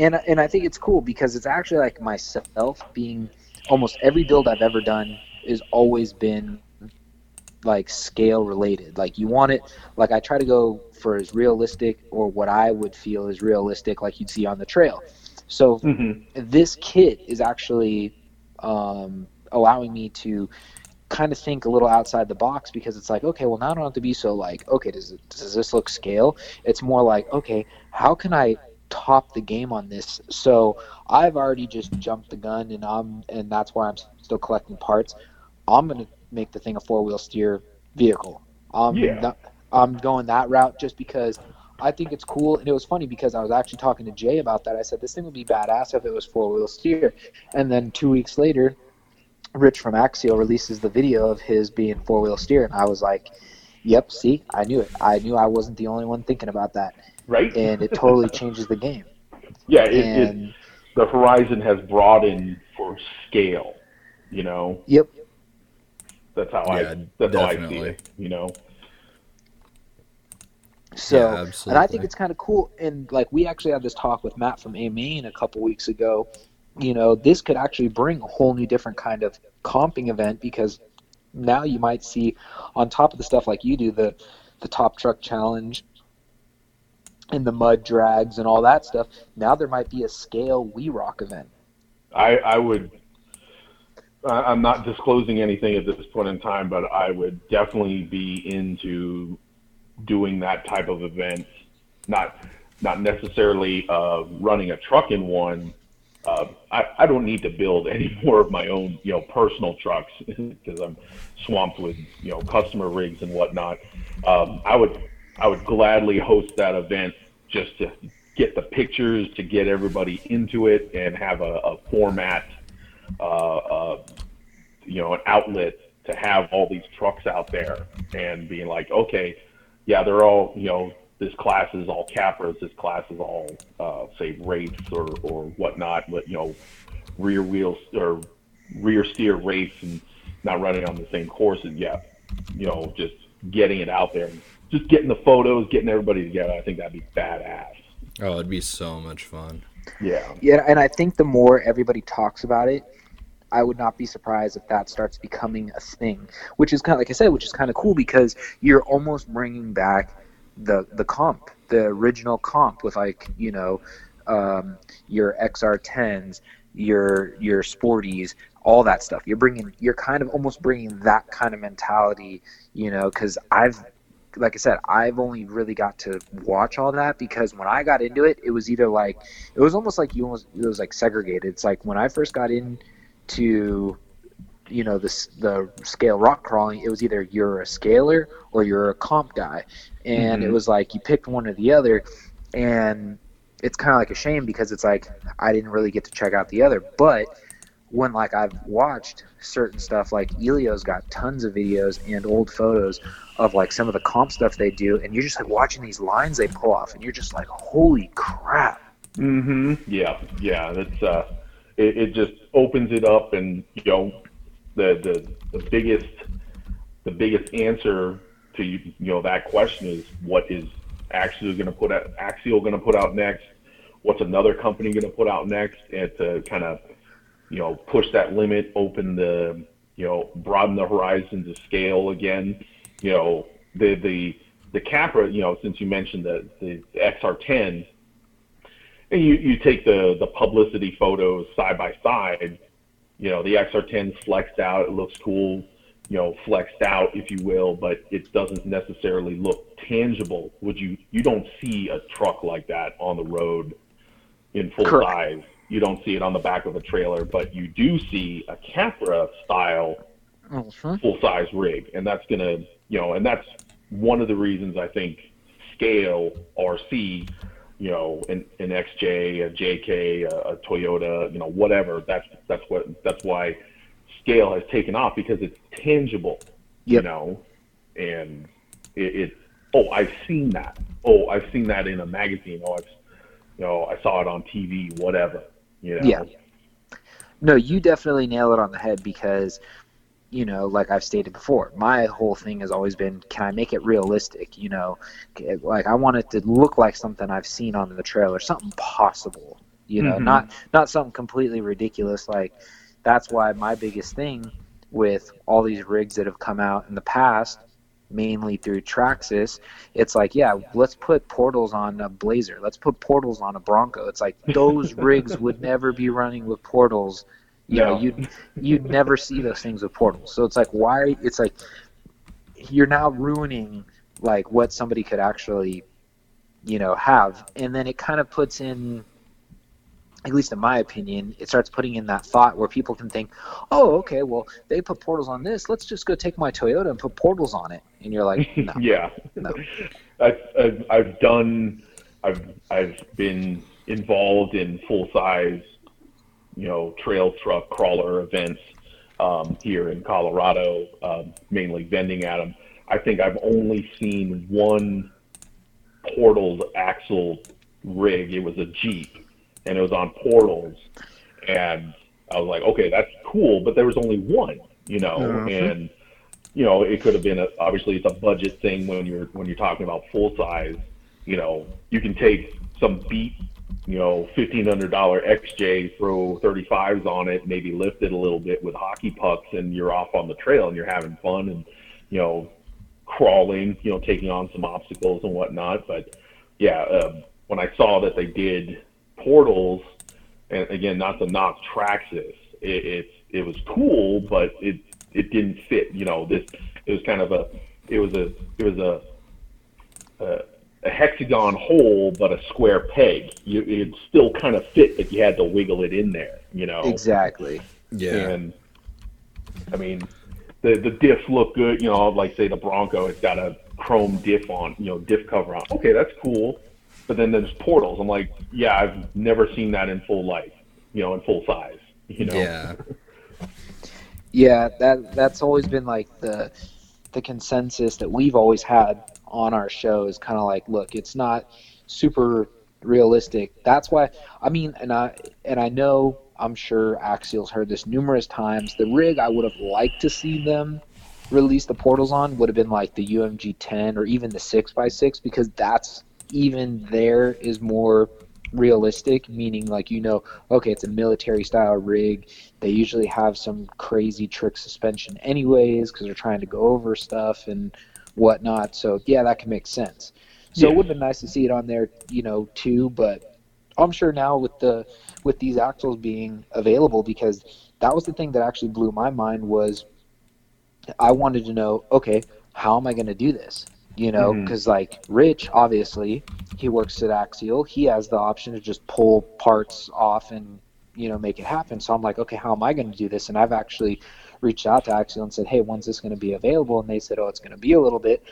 and and I think it's cool because it's actually like myself being almost every build I've ever done has always been like scale related. Like you want it like I try to go for as realistic or what I would feel is realistic like you'd see on the trail. So mm-hmm. this kit is actually um, allowing me to kind of think a little outside the box because it's like okay well now I don't have to be so like okay does it, does this look scale it's more like okay how can I top the game on this. So I've already just jumped the gun, and I'm and that's why I'm still collecting parts. I'm gonna make the thing a four wheel steer vehicle. Um, yeah. I'm going that route just because I think it's cool. And it was funny because I was actually talking to Jay about that. I said this thing would be badass if it was four wheel steer. And then two weeks later, Rich from Axial releases the video of his being four wheel steer, and I was like, "Yep, see, I knew it. I knew I wasn't the only one thinking about that." Right? And it totally changes the game. <laughs> Yeah, it, and, it, the horizon has broadened for scale. You know. Yep. That's how yeah, I. That's definitely. how I see it. You know. So, yeah, and I think it's kind of cool. And like, we actually had this talk with Matt from A Main a couple weeks ago. You know, this could actually bring a whole new different kind of comping event because now you might see, on top of the stuff like you do, the the top truck challenge and the mud drags and all that stuff. Now there might be a scale We Rock event. I, I would. I'm not disclosing anything at this point in time, but I would definitely be into doing that type of event. Not not necessarily uh, running a truck in one. Uh, I, I don't need to build any <laughs> more of my own, you know, personal trucks <laughs> because I'm swamped with, you know, customer rigs and whatnot. Um, I would I would gladly host that event just to get the pictures, to get everybody into it, and have a, a format, uh, uh, you know, an outlet to have all these trucks out there and being like, okay, yeah, they're all, you know, this class is all Capras, this class is all, uh, say, Wraiths or, or whatnot, but, you know, rear wheels or rear steer race and not running on the same course. courses yet. You know, just getting it out there, just getting the photos, getting everybody together. I think that'd be badass. Oh, it'd be so much fun. Yeah. Yeah, and I think the more everybody talks about it, I would not be surprised if that starts becoming a thing, which is kind of like I said, which is kind of cool because you're almost bringing back the the comp, the original comp with like you know um, your XR10s, your your Sporties, all that stuff. You're bringing, you're kind of almost bringing that kind of mentality, you know, because I've like I said, I've only really got to watch all that because when I got into it, it was either like it was almost like you almost it was like segregated. It's like when I first got into you know this the scale rock crawling, it was either you're a scaler or you're a comp guy, and Mhm. it was like you picked one or the other, and it's kind of like a shame because it's like I didn't really get to check out the other, but when like I've watched certain stuff like Elio's got tons of videos and old photos of like some of the comp stuff they do and you're just like watching these lines they pull off and you're just like holy crap Mm-hmm. Yeah, yeah. That's uh, it, it just opens it up, and you know, the the the biggest the biggest answer to you you know that question is what is actually going to put out Axial going to put out next? What's another company going to put out next? And to kind of you know push that limit, open the you know broaden the horizons of scale again. You know the the the Capra. You know since you mentioned the the XR10 and you, you take the, the publicity photos side by side, you know, the XR10 flexed out, it looks cool, you know, flexed out, if you will, but it doesn't necessarily look tangible. Would you, you don't see a truck like that on the road in full Correct. size. You don't see it on the back of a trailer, but you do see a Capra style uh-huh. full size rig, and that's gonna, you know, and that's one of the reasons I think scale RC, you know, an, an XJ, a JK, a, a Toyota, you know, whatever. That's that's what that's why scale has taken off because it's tangible, you Yep. know, and it, it. Oh, I've seen that. Oh, I've seen that in a magazine. Oh, I've, you know, I saw it on TV. Whatever, you know. Yeah. no you definitely nail it on the head because you know like i've stated before my whole thing has always been can i make it realistic you know like i want it to look like something i've seen on the trailer something possible you know Mhm. not not something completely ridiculous like that's why my biggest thing with all these rigs that have come out in the past mainly through Traxxas, it's like, yeah, let's put portals on a Blazer. Let's put portals on a Bronco. It's like those <laughs> rigs would never be running with portals. You know, No. you'd you'd never see those things with portals. So it's like, why? It's like you're now ruining like what somebody could actually, you know, have, and then it kind of puts in. At least in my opinion, it starts putting in that thought where people can think, "Oh, okay, well, they put portals on this. Let's just go take my Toyota and put portals on it." And you're like, "No, <laughs> yeah. no." <laughs> I've, I've, I've done, I've, I've been involved in full size, you know, trail truck crawler events um, here in Colorado, um, mainly vending at them. I think I've only seen one portaled axle rig. It was a Jeep, and it was on portals, and I was like, okay, that's cool, but there was only one, you know, Mhm. and you know, it could have been a, obviously it's a budget thing when you're when you're talking about full size. You know, you can take some beat, you know, fifteen hundred dollar XJ, throw thirty fives on it, maybe lift it a little bit with hockey pucks, and you're off on the trail and you're having fun and you know, crawling, you know, taking on some obstacles and whatnot. But yeah, uh, when I saw that they did portals, and again, not to knock Traxxas, it, it it was cool, but it it didn't fit. You know, this it was kind of a it was a it was a a, a hexagon hole, but a square peg. You, it still kind of fit, but you had to wiggle it in there. You know, Exactly. Yeah. and I mean, the the diffs look good. You know, like say the Bronco, it's got a chrome diff on, you know, diff cover on. Okay, that's cool. But then there's portals. I'm like, yeah, I've never seen that in full life. You know, in full size. You know. Yeah. <laughs> Yeah, that that's always been like the the consensus that we've always had on our show is kind of like, look, it's not super realistic. That's why I mean, and I and I know I'm sure Axial's heard this numerous times. The rig I would have liked to see them release the portals on would have been like the UMG 10 or even the 6x6 because that's even there is more realistic meaning like you know okay it's a military style rig. They usually have some crazy trick suspension anyways because they're trying to go over stuff and whatnot. So yeah that can make sense. So Yeah. it would have been nice to see it on there you know too but i'm sure now with the with these axles being available because that was the thing that actually blew my mind was i wanted to know okay how am i going to do this you know because like rich obviously he works at axial. He has the option to just pull parts off and you know make it happen. So i'm like okay how am i going to do this? And i've actually reached out to axial and said hey when's this going to be available? And they said oh it's going to be a little bit.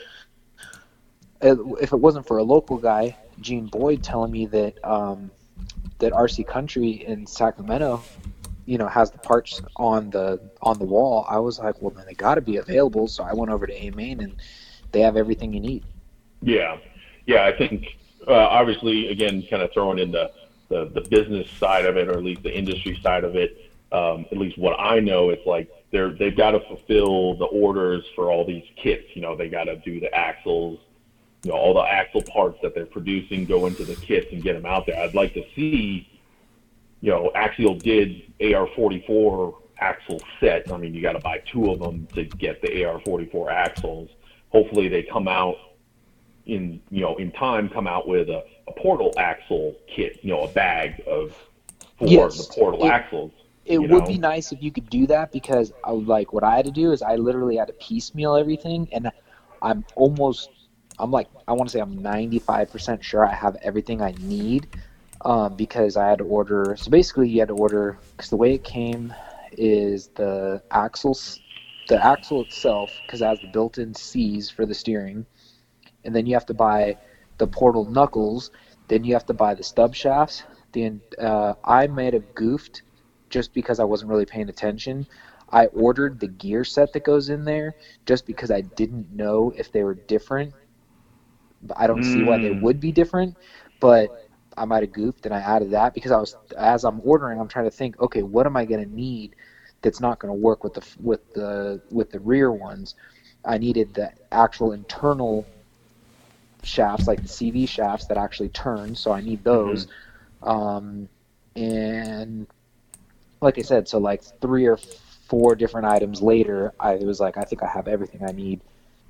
Uh, if it wasn't for a local guy gene boyd telling me that um, that rc country in sacramento you know has the parts on the on the wall i was like well then they got to be available. So i went over to a main and they have everything you need Yeah, yeah. I think uh, obviously, again, kind of throwing in the, the the business side of it, or at least the industry side of it. Um, at least what I know, it's like they're they've got to fulfill the orders for all these kits. You know, they got to do the axles. You know, all the axle parts that they're producing go into the kits and get them out there. I'd like to see. You know, Axial did AR44 axle set. I mean, you got to buy two of them to get the AR44 axles. Hopefully, they come out in you know in time come out with a, a portal axle kit, you know, a bag of for Yes, the portal it- axles. it would know? be nice if you could do that because I would like what I had to do is I literally had to piecemeal everything and I'm almost I'm like I want to say I'm 95% sure I have everything I need um, because I had to order so basically you had to order because the way it came is the axles the axle itself because it has the built-in C's for the steering and then you have to buy the portal knuckles then you have to buy the stub shafts Then uh, I might have goofed just because I wasn't really paying attention. I ordered the gear set that goes in there just because I didn't know if they were different. I don't see why they Mm. would be different, but I might have goofed and I added that because I was as I'm ordering, I'm trying to think, okay, what am I going to need that's not going to work with the with the with the rear ones? I needed the actual internal shafts, like the CV shafts that actually turn, so I need those. Um, and like I said, so like three or four different items later, I was like, I think I have everything I need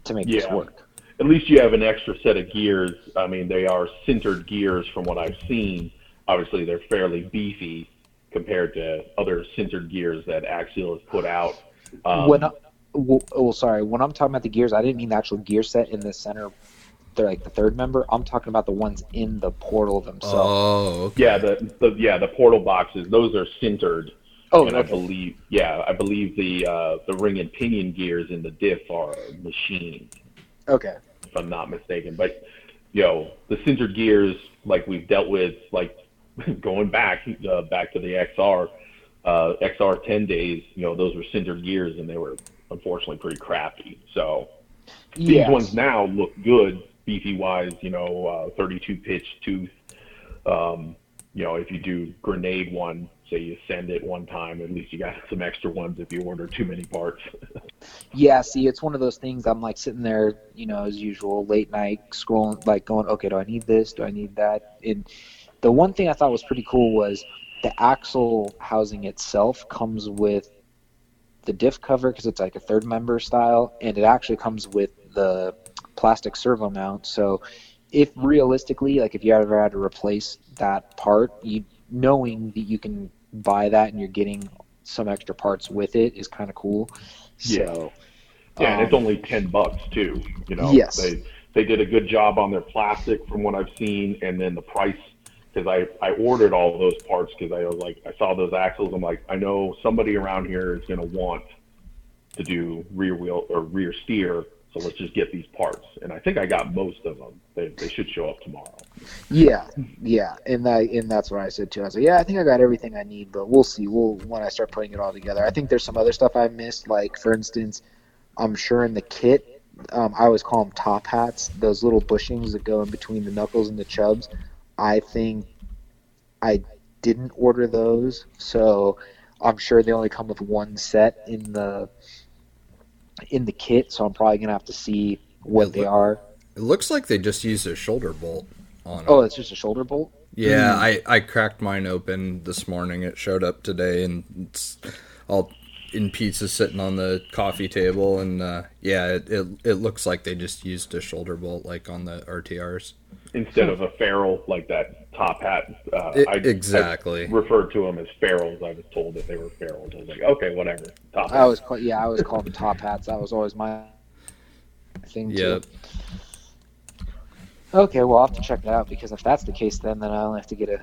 to make this work. At least you have an extra set of gears. I mean, they are sintered gears from what I've seen. Obviously, they're fairly beefy compared to other sintered gears that Axial has put out. Um, when I, well, oh, sorry, when I'm talking about the gears, I didn't mean the actual gear set in the center. They're like the third member. I'm talking about the ones in the portal themselves. Oh, okay. yeah, the, the yeah the portal boxes. Those are sintered. oh, and I believe, yeah, I believe the uh, the ring and pinion gears in the diff are machined, okay. if I'm not mistaken. But you know, the sintered gears, like we've dealt with, like <laughs> going back uh, back to the XR uh, XR 10 days, you know, those were sintered gears, and they were unfortunately pretty crappy. So these Yes. ones now look good, beefy wise. You know, uh, 32 pitch tooth. Um, you know, if you do grenade one, say you send it one time, at least you got some extra ones if you order too many parts. <laughs> Yeah, see, it's one of those things. I'm like sitting there, you know, as usual, late night scrolling, like going, okay, do I need this? Do I need that? And the one thing I thought was pretty cool was the axle housing itself comes with the diff cover because it's like a third member style, and it actually comes with the plastic servo mount. So if realistically, like if you ever had to replace that part, you knowing that you can buy that and you're getting some extra parts with it is kind of cool. Yeah. So, Yeah, and it's um, only ten bucks too. You know, Yes. they they did a good job on their plastic from what I've seen, and then the price because I I ordered all those parts because I was like I saw those axles. I'm like I know somebody around here is going to want to do rear wheel or rear steer, so let's just get these parts. And I think I got most of them. They they should show up tomorrow. Yeah, yeah, and that and that's what I said too. I was like, yeah, I think I got everything I need, but we'll see. We'll when I start putting it all together. I think there's some other stuff I missed, like for instance, I'm sure in the kit, um, I always call them top hats, those little bushings that go in between the knuckles and the chubs. I think I didn't order those, so I'm sure they only come with one set in the in the kit. So I'm probably gonna have to see what Yeah, they look- are. It looks like they just used a shoulder bolt on it. Oh, it's just a shoulder bolt. Yeah, Hmm. I, I cracked mine open this morning. It showed up today, and it's all in pieces sitting on the coffee table. And uh, yeah, it, it it looks like they just used a shoulder bolt like on the RTRs. Instead of a ferrule like that top hat, uh, I- I, exactly. I referred to them as ferrules. I was told that they were ferrules. I was like, okay, whatever. Top I was call, yeah, I was called them top hats. That was always my thing too. Okay, well I'll have to check it out because if that's the case, then then I only have to get a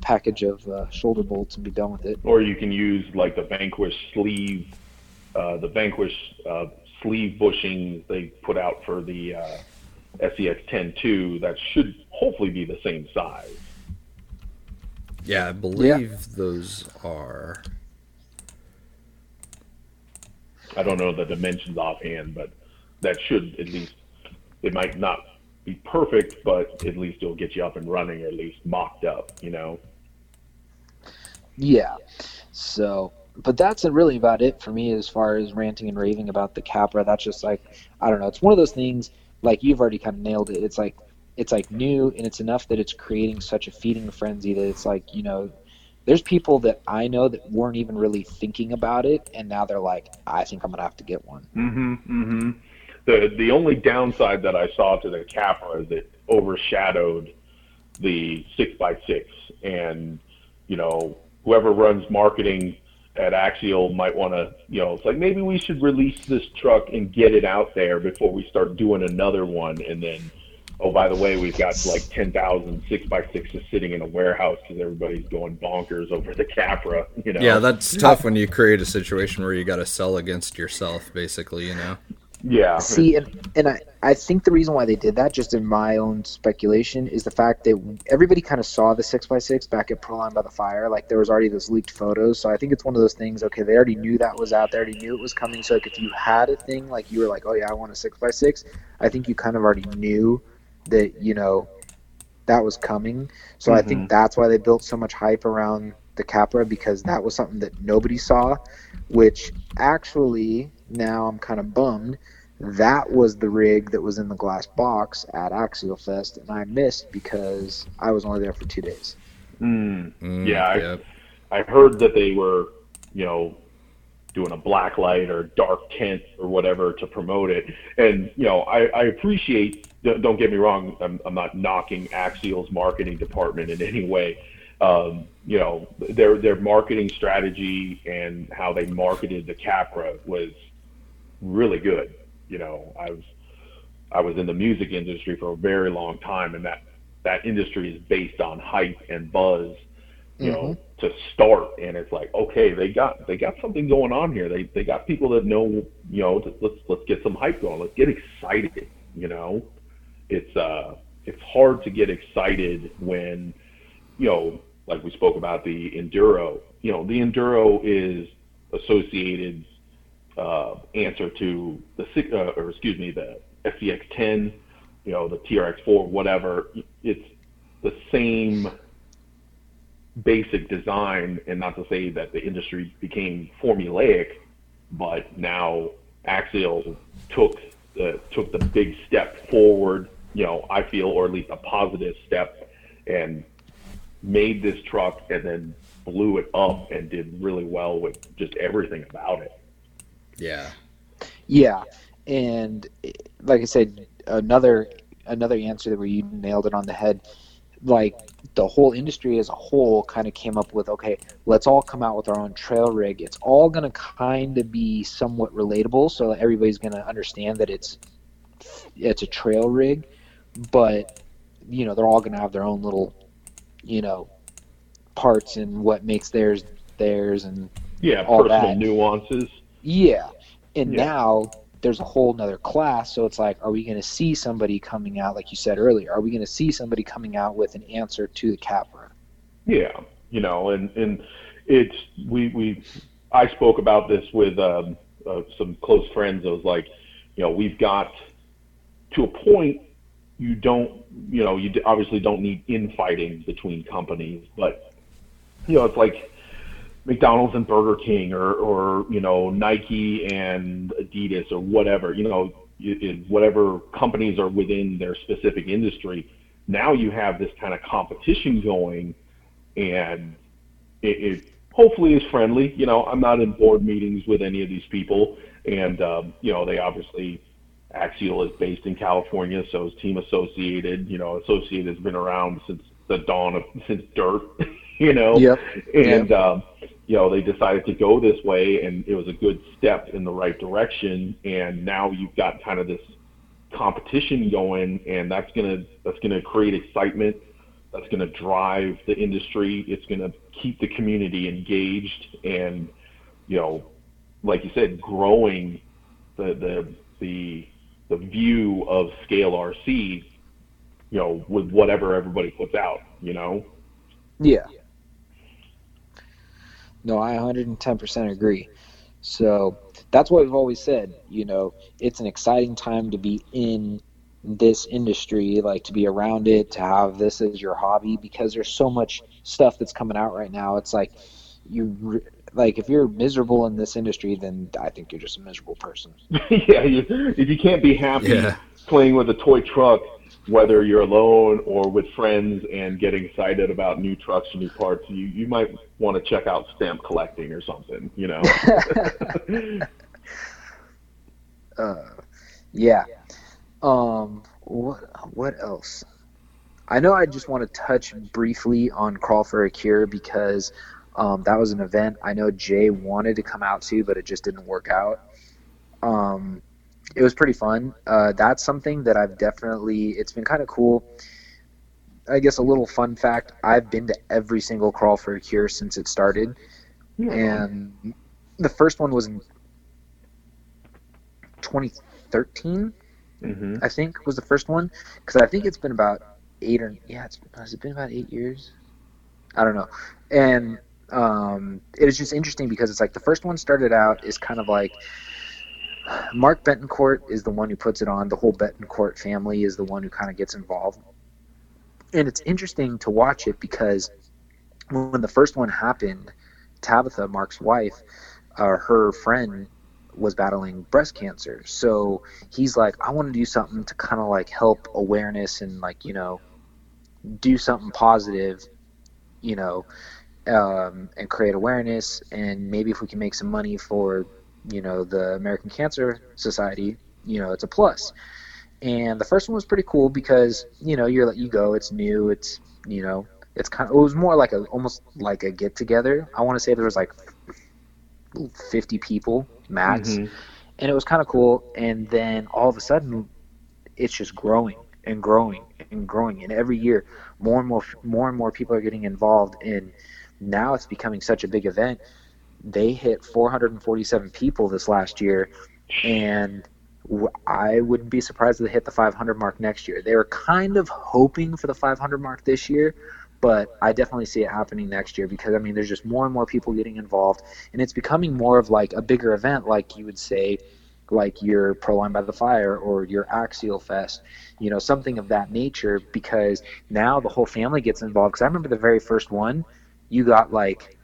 package of uh, shoulder bolts and be done with it. or you can use like the Vanquish sleeve, uh, the Vanquish uh, sleeve bushing they put out for the uh, SCX10 2. That should hopefully be the same size. Yeah, I believe those are. I don't know the dimensions offhand, but that should at least it might not be perfect, but at least it'll get you up and running, or at least mocked up. You know. Yeah. So, but that's really about it for me as far as ranting and raving about the Capra. That's just like I don't know. It's one of those things. Like you've already kind of nailed it. It's like it's like new and it's enough that it's creating such a feeding frenzy that it's like you know. There's people that I know that weren't even really thinking about it, and now they're like, "I think I'm gonna have to get one." Mm-hmm. Mm-hmm. The the only downside that I saw to the Capra is it overshadowed the six x six, and you know whoever runs marketing at Axial might want to, you know, it's like maybe we should release this truck and get it out there before we start doing another one, and then. Oh, by the way, we've got like 10,000 6 by 6s sitting in a warehouse because everybody's going bonkers over the Capra, you know? Yeah, that's tough when you create a situation where you got to sell against yourself, basically. You know. Yeah. See, and, and I, I think the reason why they did that, just in my own speculation, is the fact that everybody kind of saw the 6x6 back at Proline by the Fire. Like, there was already those leaked photos. So I think it's one of those things, okay, they already knew that was out there, already knew it was coming. So, like, if you had a thing, like, you were like, oh, yeah, I want a 6x6, I think you kind of already knew that, you know, that was coming. So I think mm-hmm. that's why they built so much hype around the Capra because that was something that nobody saw, which actually now I'm kind of bummed. That was the rig that was in the glass box at Axial Fest, and I missed because I was only there for two days. Mm. Mm, Yeah, I- yep. I heard that they were, you know, doing a black light or dark tint or whatever to promote it. And, you know, I, I appreciate, don't don't get me wrong, I'm, I'm not knocking Axial's marketing department in any way. Um, you know, their, their marketing strategy and how they marketed the Capra was really good. You know, I was, I was in the music industry for a very long time and that, that industry is based on hype and buzz you know, to start. And it's like, okay, they got they got something going on here. They they got people that know, you know, let's let's get some hype going. Let's get excited. You know, it's uh it's hard to get excited when, you know, like we spoke about the enduro. You know, the enduro is associated uh, answer to the uh, or excuse me the SCX10, you know, the TRX4, whatever. It's the same basic design, and not to say that the industry became formulaic, but now Axial took the took the big step forward. You know, I feel, or at least a positive step, and made this truck, and then blew it up and did really well with just everything about it. Yeah. Yeah, and like I said, another another answer that where you nailed it on the head. Like the whole industry as a whole kind of came up with okay, let's all come out with our own trail rig. It's all going to kind of be somewhat relatable, so that everybody's going to understand that it's it's a trail rig, but you know they're all going to have their own little you know parts and what makes theirs theirs and Yeah, All personal that. nuances. Yeah. And Yeah. now there's a whole nother class. So it's like, are we going to see somebody coming out, like you said earlier? Are we going to see somebody coming out with an answer to the Capra? Yeah, you know, and and it's we we I spoke about this with um, uh, some close friends. I was like, you know, we've got to a point. You don't, you know, you obviously don't need infighting between companies, but you know, it's like McDonald's and Burger King, or or you know, Nike and Adidas, or whatever. You know, whatever companies are within their specific industry. Now you have this kind of competition going and it, it hopefully is friendly. You know, I'm not in board meetings with any of these people, and um, you know, they obviously Axial is based in California, so is Team Associated. You know, Associated has been around since the dawn of since dirt. <laughs> you know, Yep. and um, you know they decided to go this way, and it was a good step in the right direction. And now you've got kind of this competition going, and that's gonna that's gonna create excitement that's going to drive the industry. It's going to keep the community engaged, and you know, like you said, growing the the the the view of scale RC. You know, with whatever everybody puts out. You know. Yeah. No, I 110% agree. So that's what we've always said. You know, it's an exciting time to be in this industry, like to be around it, to have this as your hobby, because there's so much stuff that's coming out right now. It's like you, re- like, if you're miserable in this industry, then I think you're just a miserable person. <laughs> yeah, you, if you can't be happy Yeah. playing with a toy truck, whether you're alone or with friends and getting excited about new trucks and new parts, you you might want to check out stamp collecting or something. You know. <laughs> uh, yeah. Um, what what else? I know I just want to touch briefly on Crawl for a Cure because um, that was an event I know Jay wanted to come out to, but it just didn't work out. Um, it was pretty fun. Uh, that's something that I've definitely. It's been kind of cool. I guess a little fun fact: I've been to every single Crawl for a Cure since it started, and the first one was in 2013. hmm I think was the first one because I think it's been about eight or yeah, it's has it been about eight years? I don't know. And um, it was just interesting because it's like the first one started out is kind of like Mark Betancourt is the one who puts it on. The whole Betancourt family is the one who kind of gets involved, and it's interesting to watch it because when the first one happened, Tabitha, Mark's wife, uh, her friend was battling breast cancer. So he's like, I want to do something to kind of like help awareness and like, you know, do something positive, you know, um, and create awareness. And maybe if we can make some money for, you know, the American Cancer Society, you know, it's a plus. And the first one was pretty cool because, you know, you're like you go, it's new, it's, you know, it's kind of, it was more like a, almost like a get together. I want to say there was like 50 people max Mhm. and it was kind of cool. And then all of a sudden, it's just growing and growing and growing. And every year, more and more, more and more people are getting involved. And now it's becoming such a big event. They hit 447 people this last year, and I wouldn't be surprised if they hit the 500 mark next year. They were kind of hoping for the 500 mark this year, but I definitely see it happening next year because I mean, there's just more and more people getting involved, and it's becoming more of like a bigger event, like you would say, like your Pro Line by the Fire or your Axial Fest, you know, something of that nature. Because now the whole family gets involved. Because I remember the very first one, you got like,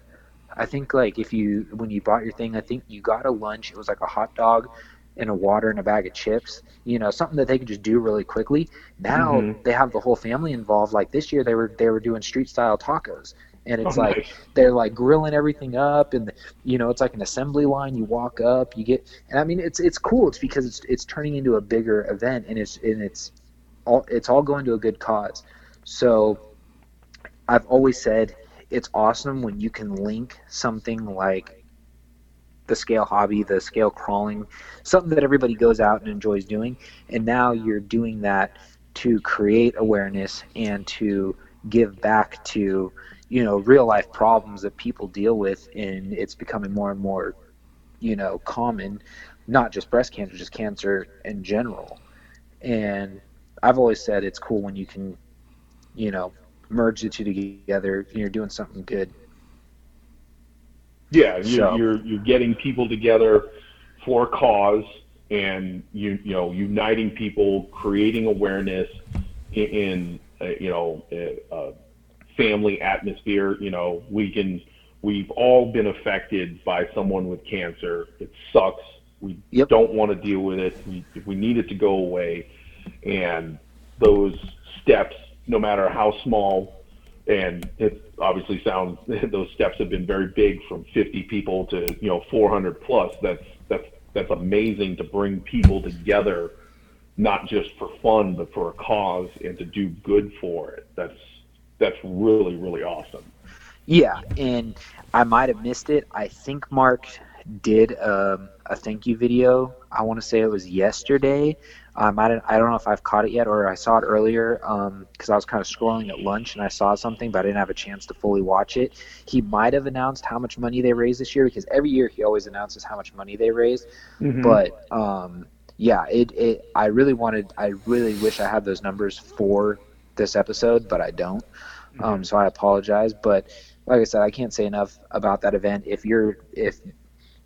I think like if you when you bought your thing, I think you got a lunch. It was like a hot dog and a water and a bag of chips. You know, something that they could just do really quickly. Now Mhm. they have the whole family involved. Like this year, they were they were doing street style tacos, and it's Oh, like nice. they're like grilling everything up, and you know it's like an assembly line. You walk up, you get, and I mean it's it's cool. It's because it's it's turning into a bigger event, and it's and it's all it's all going to a good cause. So I've always said it's awesome when you can link something like the scale hobby, the scale crawling, something that everybody goes out and enjoys doing, and now you're doing that to create awareness and to give back to you know real life problems that people deal with and it's becoming more and more you know common not just breast cancer just cancer in general. And i've always said it's cool when you can you know merge the two together and you're doing something good. Yeah you're, so, you're you're getting people together for a cause and you you know uniting people creating awareness in, in uh, you know a, a family atmosphere. You know we can we've all been affected by someone with cancer. It sucks. We yep. don't want to deal with it. We, we need it to go away. And those steps no matter how small, and it obviously sounds <laughs> those steps have been very big from 50 people to you know 400 plus. That's that's that's amazing to bring people together, not just for fun but for a cause and to do good for it. That's that's really really awesome. Yeah, and I might have missed it. I think Mark did um, a thank you video. I want to say it was yesterday um, I, don't, I don't know if I've caught it yet or I saw it earlier because um, I was kind of scrolling at lunch and I saw something, but I didn't have a chance to fully watch it. He might have announced how much money they raised this year because every year he always announces how much money they raised. Mm-hmm. But um, yeah, it, it. I really wanted. I really wish I had those numbers for this episode, but I don't. Mm-hmm. Um, so I apologize. But like I said, I can't say enough about that event. If you're if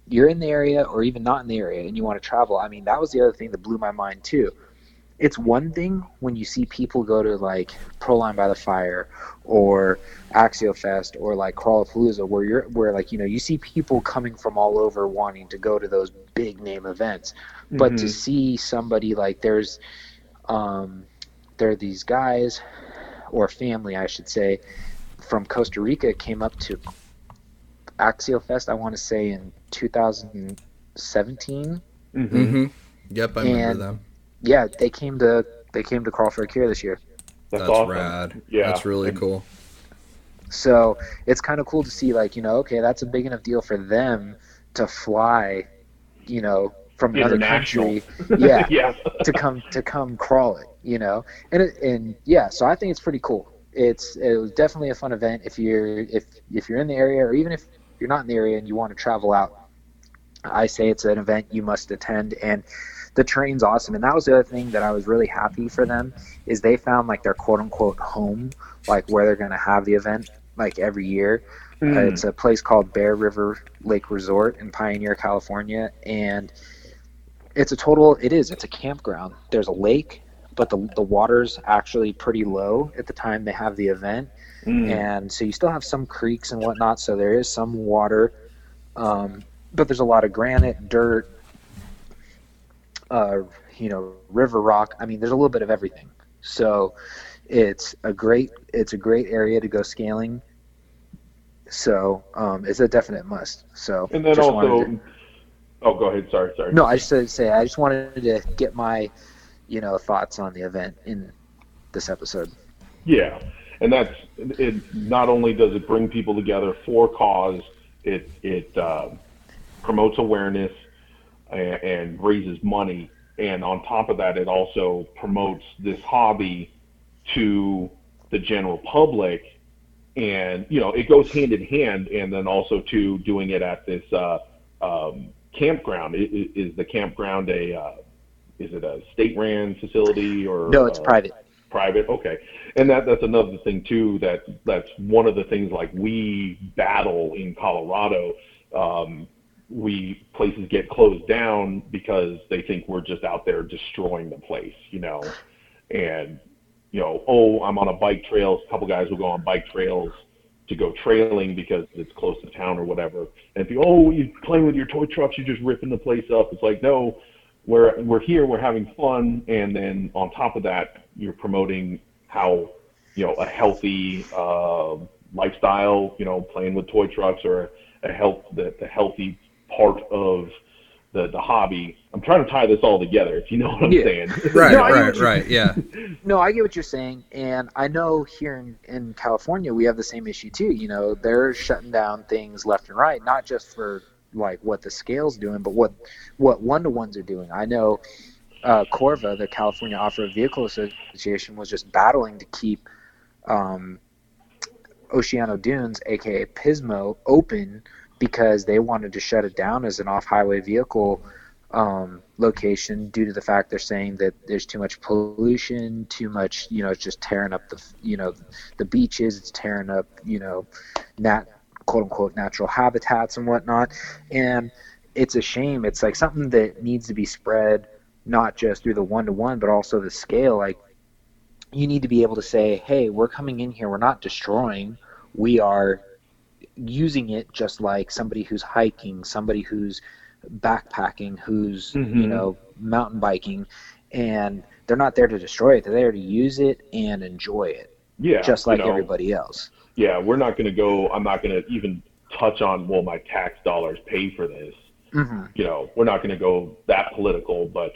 you're in the area or even not in the area and you want to travel, I mean, that was the other thing that blew my mind too. It's one thing when you see people go to like Proline by the Fire or Axial Fest or like Crawlapalooza where you're where like you know you see people coming from all over wanting to go to those big name events, but mm-hmm. to see somebody like there's um, there are these guys or family I should say from Costa Rica came up to Axial Fest I want to say in 2017. Mm-hmm. mm-hmm. Yep, I and, remember them. Yeah, they came to they came to Crawl for a Cure this year. That's, That's awesome. rad. Yeah, that's really and, cool. So it's kind of cool to see, like you know, okay, that's a big enough deal for them to fly, you know, from another country, yeah, <laughs> yeah. to come to come crawl it, you know, and it, and yeah, so I think it's pretty cool. It's it was definitely a fun event if you're if if you're in the area or even if you're not in the area and you want to travel out I say it's an event you must attend and the train's awesome. And that was the other thing that I was really happy for them is they found like their quote unquote home like where they're going to have the event like every year. Mm. uh, it's a place called Bear River Lake Resort in Pioneer California and it's a total it is it's a campground. There's a lake but the the water's actually pretty low at the time they have the event mm. and so you still have some creeks and whatnot so there is some water um, but there's a lot of granite, dirt, uh, you know, river rock. I mean, there's a little bit of everything. So it's a great it's a great area to go scaling. So um, it's a definite must. So and then also, to, oh, go ahead. Sorry, sorry. No, I just to say I just wanted to get my you know thoughts on the event in this episode. Yeah, and that's it. Not only does it bring people together for cause, it it uh, promotes awareness and, and raises money. And on top of that, it also promotes this hobby to the general public. And, you know, it goes hand in hand. And then also to doing it at this uh, um, campground. Is, is the campground a, uh, is it a state ran facility or? No, it's uh, private private okay and that that's another thing too that that's one of the things like we battle in colorado um, we places get closed down because they think we're just out there destroying the place, you know. And you know, oh, I'm on a bike trail. A couple guys will go on bike trails to go trailing because it's close to town or whatever. And if you, oh, you playing with your toy trucks, you're just ripping the place up. It's like, no, we're we're here, we're having fun, and then on top of that, you're promoting how you know a healthy uh, lifestyle, you know, playing with toy trucks or a health the, the healthy part of the the hobby. I'm trying to tie this all together. If you know what I'm Yeah. saying. <laughs> Right, No, right, right. Yeah. <laughs> No, I get what you're saying, and I know here in, in California we have the same issue too. You know, they're shutting down things left and right, not just for like what the scale's doing, but what what one to ones are doing. I know uh, Corva, the California Off-Road Vehicle Association, was just battling to keep um, Oceano Dunes, aka Pismo, open because they wanted to shut it down as an off-highway vehicle um, location due to the fact they're saying that there's too much pollution, too much, you know, it's just tearing up the, you know, the beaches, it's tearing up, you know, nat quote unquote natural habitats and whatnot, and it's a shame. It's like something that needs to be spread not just through the one to one, but also the scale. Like you need to be able to say, hey, we're coming in here, we're not destroying, we are using it just like somebody who's hiking, somebody who's backpacking, who's Mhm. you know mountain biking, and they're not there to destroy it. They're there to use it and enjoy it, yeah, just like you know, everybody else. Yeah, we're not going to go. I'm not going to even touch on. Well, my tax dollars pay for this. hmm you know, we're not going to go that political, but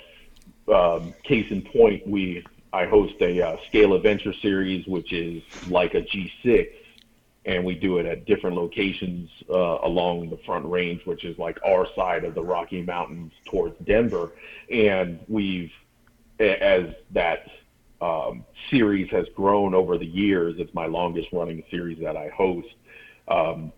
um, case in point, we I host a uh, scale adventure series, which is like a G6, and we do it at different locations uh, along the Front Range, which is like our side of the Rocky Mountains towards Denver, and we've as that um, series has grown over the years, it's my longest running series that I host. Um,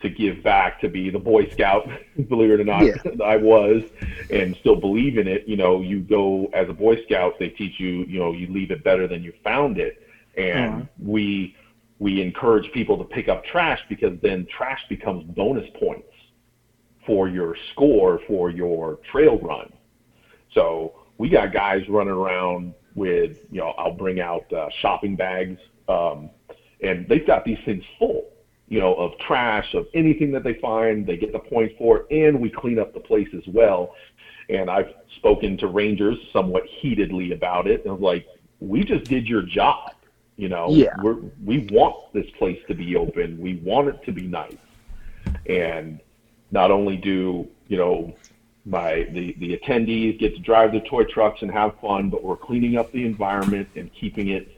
to give back, to be the Boy Scout, <laughs> believe it or not, Yeah. <laughs> I was, and still believe in it. You know, you go as a Boy Scout, they teach you, you know, you leave it better than you found it, and Mhm. we we encourage people to pick up trash because then trash becomes bonus points for your score for your trail run. So we got guys running around with, you know, I'll bring out uh, shopping bags, um, and they've got these things full, you know, of trash, of anything that they find. They get the points for it, and we clean up the place as well. And I've spoken to rangers somewhat heatedly about it, and I'm like, we just did your job. You know, Yeah. we're, we want this place to be open. We want it to be nice. And not only do, you know, my the, the attendees get to drive their toy trucks and have fun, but we're cleaning up the environment and keeping it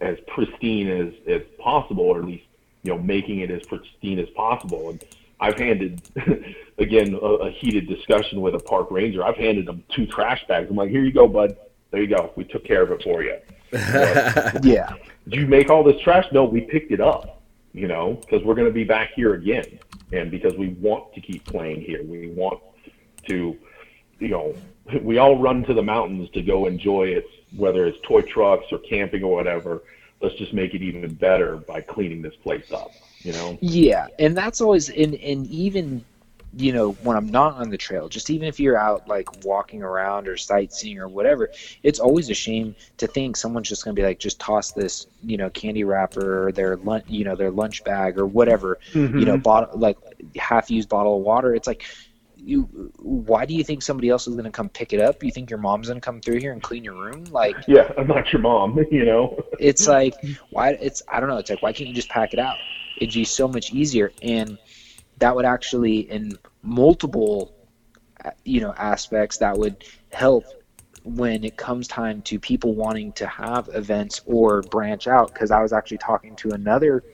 as pristine as, as possible, or at least, you know, making it as pristine as possible. And I've handed, <laughs> again, a, a heated discussion with a park ranger. I've handed them two trash bags. I'm like, here you go, bud. There you go. We took care of it for you. <laughs> Yeah, Did you make all this trash? No, we picked it up, you know, because we're going to be back here again. And because we want to keep playing here. We want to, you know, we all run to the mountains to go enjoy it, whether it's toy trucks or camping or whatever. Let's just make it even better by cleaning this place up, you know? Yeah, and that's always and and even you know when I'm not on the trail, just even if you're out like walking around or sightseeing or whatever, it's always a shame to think someone's just gonna be like just toss this you know candy wrapper or their lunch you know their lunch bag or whatever you Mm-hmm. know bottle like half used bottle of water. It's like. You, why do you think somebody else is going to come pick it up? You think your mom's going to come through here and clean your room? Like, Yeah, I'm not your mom, <laughs> you know? it's like why it's i don't know it's like why can't you just pack it out it'd be so much easier and that would actually in multiple you know aspects that would help when it comes time to people wanting to have events or branch out because i was actually talking to another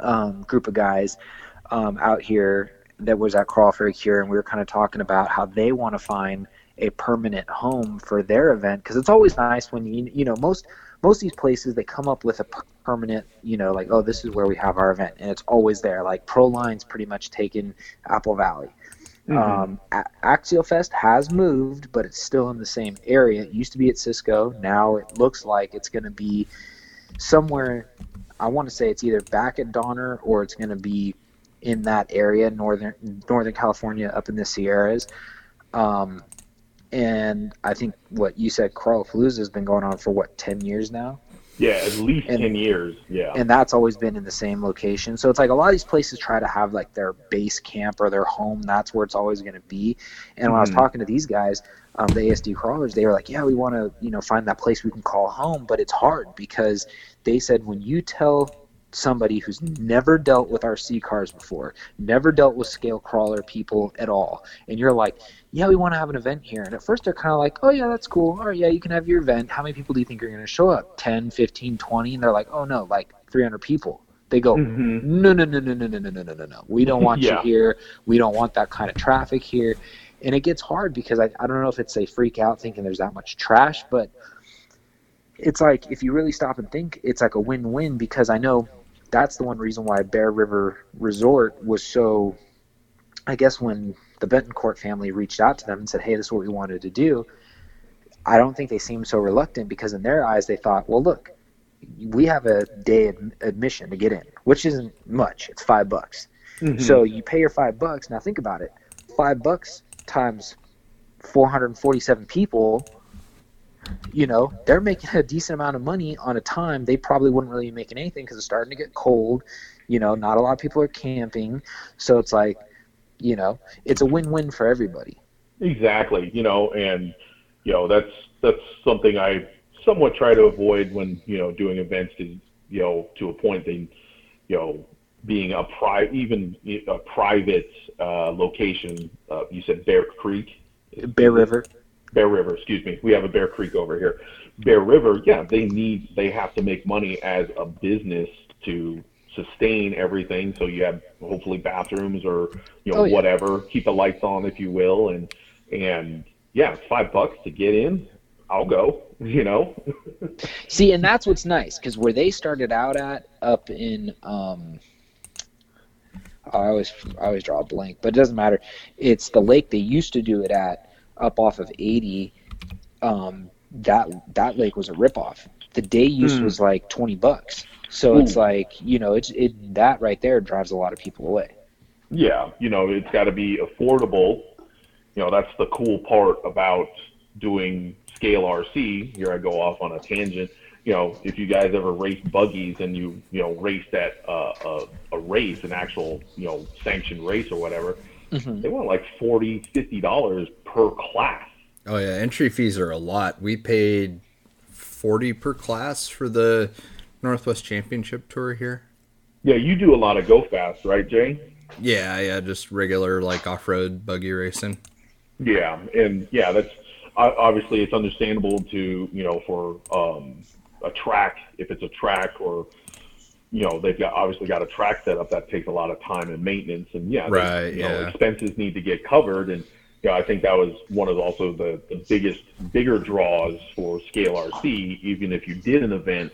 um, group of guys um, out here that was at Crawl for a Cure, and we were kind of talking about how they want to find a permanent home for their event because it's always nice when you you know most most of these places they come up with a permanent you know like oh this is where we have our event and it's always there like ProLine's pretty much taken apple valley. Um, axial fest has moved but it's still in the same area. It used to be at cisco now it looks like it's going to be somewhere i want to say it's either back at donner or it's going to be in that area northern northern california up in the sierras um, and I think what you said, Crawlapalooza has been going on for what ten years now, Yeah, at least And- 10 years. Yeah. and that's always been in the same location. So it's like a lot of these places try to have like their base camp or their home. That's where it's always going to be. And when I was Mhm. talking to these guys, um, the ASD crawlers, they were like, "Yeah, we want to, you know, find that place we can call home," but it's hard because they said when you tell somebody who's never dealt with RC cars before, never dealt with scale crawler people at all, and you're like, yeah, we want to have an event here. And at first they're kind of like, oh, yeah, that's cool. All right, yeah, you can have your event. How many people do you think are going to show up? 10, 15, 20? And they're like, oh, no, like 300 people. They go, Mm-hmm. no, no, no, no, no, no, no, no, no, no, no. We don't want <laughs> Yeah. you here. We don't want that kind of traffic here. And it gets hard because I, I don't know if it's a freak out thinking there's that much trash, but it's like if you really stop and think, it's like a win-win because I know that's the one reason why Bear River Resort was so. I guess when the Betancourt family reached out to them and said, "Hey, this is what we wanted to do," I don't think they seemed so reluctant because in their eyes they thought, "Well, look, we have a day ad- admission to get in, which isn't much. It's five bucks. Mhm. So you pay your five bucks. Now think about it. Five bucks times 447 people. You know, they're making a decent amount of money on a time they probably wouldn't really be making anything because it's starting to get cold. You know, not a lot of people are camping, so it's like, you know, it's a win-win for everybody. Exactly. You know, and you know that's that's something I somewhat try to avoid when you know doing events. Is you know to a point they, you know, being a pri even a private uh, location. Uh, you said Bear Creek. Bear River. Bear River, excuse me. We have a Bear Creek over here. Bear River, yeah, they need they have to make money as a business to sustain everything. So you have hopefully bathrooms or you know Oh, yeah. whatever, keep the lights on if you will, and and yeah, it's five bucks to get in. I'll go. <laughs> You know. See, and that's what's nice because where they started out at up in um, I always I always draw a blank, but it doesn't matter. It's the lake they used to do it at up off of 80. Um, that that lake was a ripoff. The day use Hmm. was like 20 bucks. So it's like you know it's it that right there drives a lot of people away. Yeah, you know, it's got to be affordable. You know, that's the cool part about doing scale RC. Here I go off on a tangent. You know, if you guys ever race buggies and you, you know, race at uh, a, a race, an actual, you know, sanctioned race or whatever, Mhm. they want like forty, fifty dollars per class. Oh yeah, entry fees are a lot. We paid forty per class for the Northwest Championship tour here. Yeah, you do a lot of go fast, right, Jay? Yeah, yeah, just regular like off-road buggy racing. Yeah, and yeah, that's obviously it's understandable to you know for um, a track if it's a track or you know they've got obviously got a track set up that takes a lot of time and maintenance and yeah, they- Right, you know yeah. expenses need to get covered and yeah, I think that was one of also the, the biggest bigger draws for Scale RC. Even if you did an event,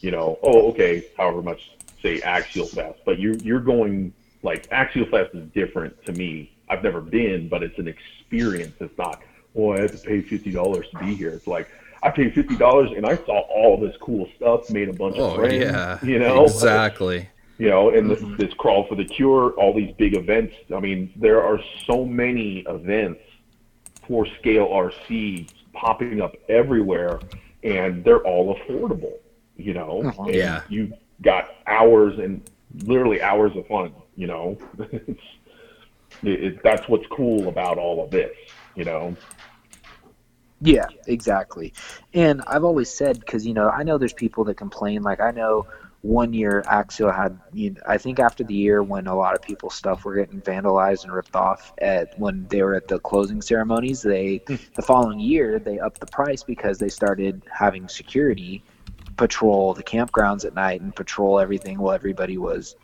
you know, oh okay, however much say Axial Fest, but you're you're going like Axial Fest is different to me. I've never been, but it's an experience. It's not, oh, I had to pay fifty dollars to be here. It's like I paid fifty dollars and I saw all this cool stuff, made a bunch of Oh friends, yeah, you know, exactly. you know, and this, this crawl for the cure, all these big events. I mean, there are so many events for scale RC popping up everywhere, and they're all affordable. You know, Uh-huh. And Yeah. you got hours and literally hours of fun. You know, <laughs> it's, it, it, that's what's cool about all of this. You know, Yeah, exactly. And I've always said because you know I know there's people that complain. Like I know one year Axial had, you know, I think after the year when a lot of people's stuff were getting vandalized and ripped off at when they were at the closing ceremonies, they hmm. the following year they upped the price because they started having security patrol the campgrounds at night and patrol everything while everybody was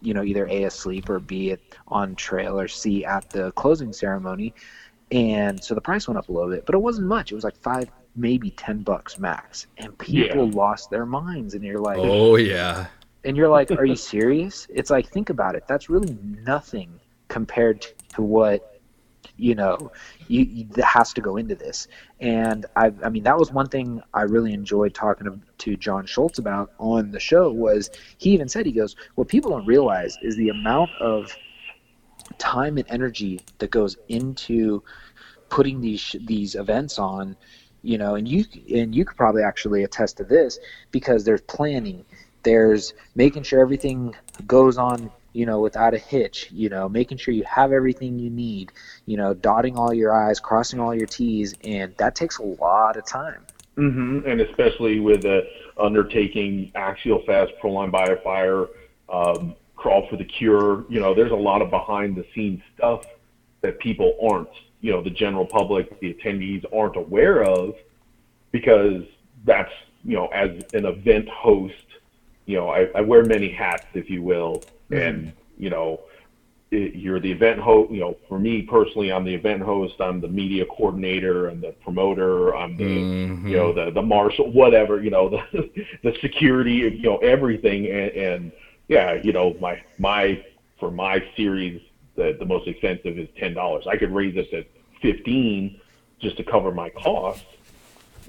you know either a asleep or b at, on trail or c at the closing ceremony and so the price went up a little bit but it wasn't much. It was like five maybe ten bucks max. And people lost their minds and you're like Oh yeah, and you're like are you serious? It's like think about it. That's really nothing compared to what you know you, you, that has to go into this. And I, I mean that was one thing i really enjoyed talking to, to john schultz about on the show was he even said he goes what people don't realize is the amount of time and energy that goes into putting these these events on you know and you and you could probably actually attest to this because there's planning there's making sure everything goes on you know without a hitch you know making sure you have everything you need you know dotting all your i's crossing all your t's and that takes a lot of time Mm-hmm. And especially with the undertaking Axial Fest Proline Biofire, um, Crawl for the Cure, you know, there's a lot of behind the scenes stuff that people aren't, you know, the general public, the attendees aren't aware of because that's, you know, as an event host, you know, I, I wear many hats, if you will, mm-hmm. and, you know, you're the event host. You know, for me personally, I'm the event host. I'm the media coordinator. I'm the promoter. I'm the mm-hmm. you know the the marshal, whatever. You know <laughs> the the security. You know everything. And, and yeah, you know my my for my series, the the most expensive is ten dollars. I could raise this at fifteen just to cover my costs.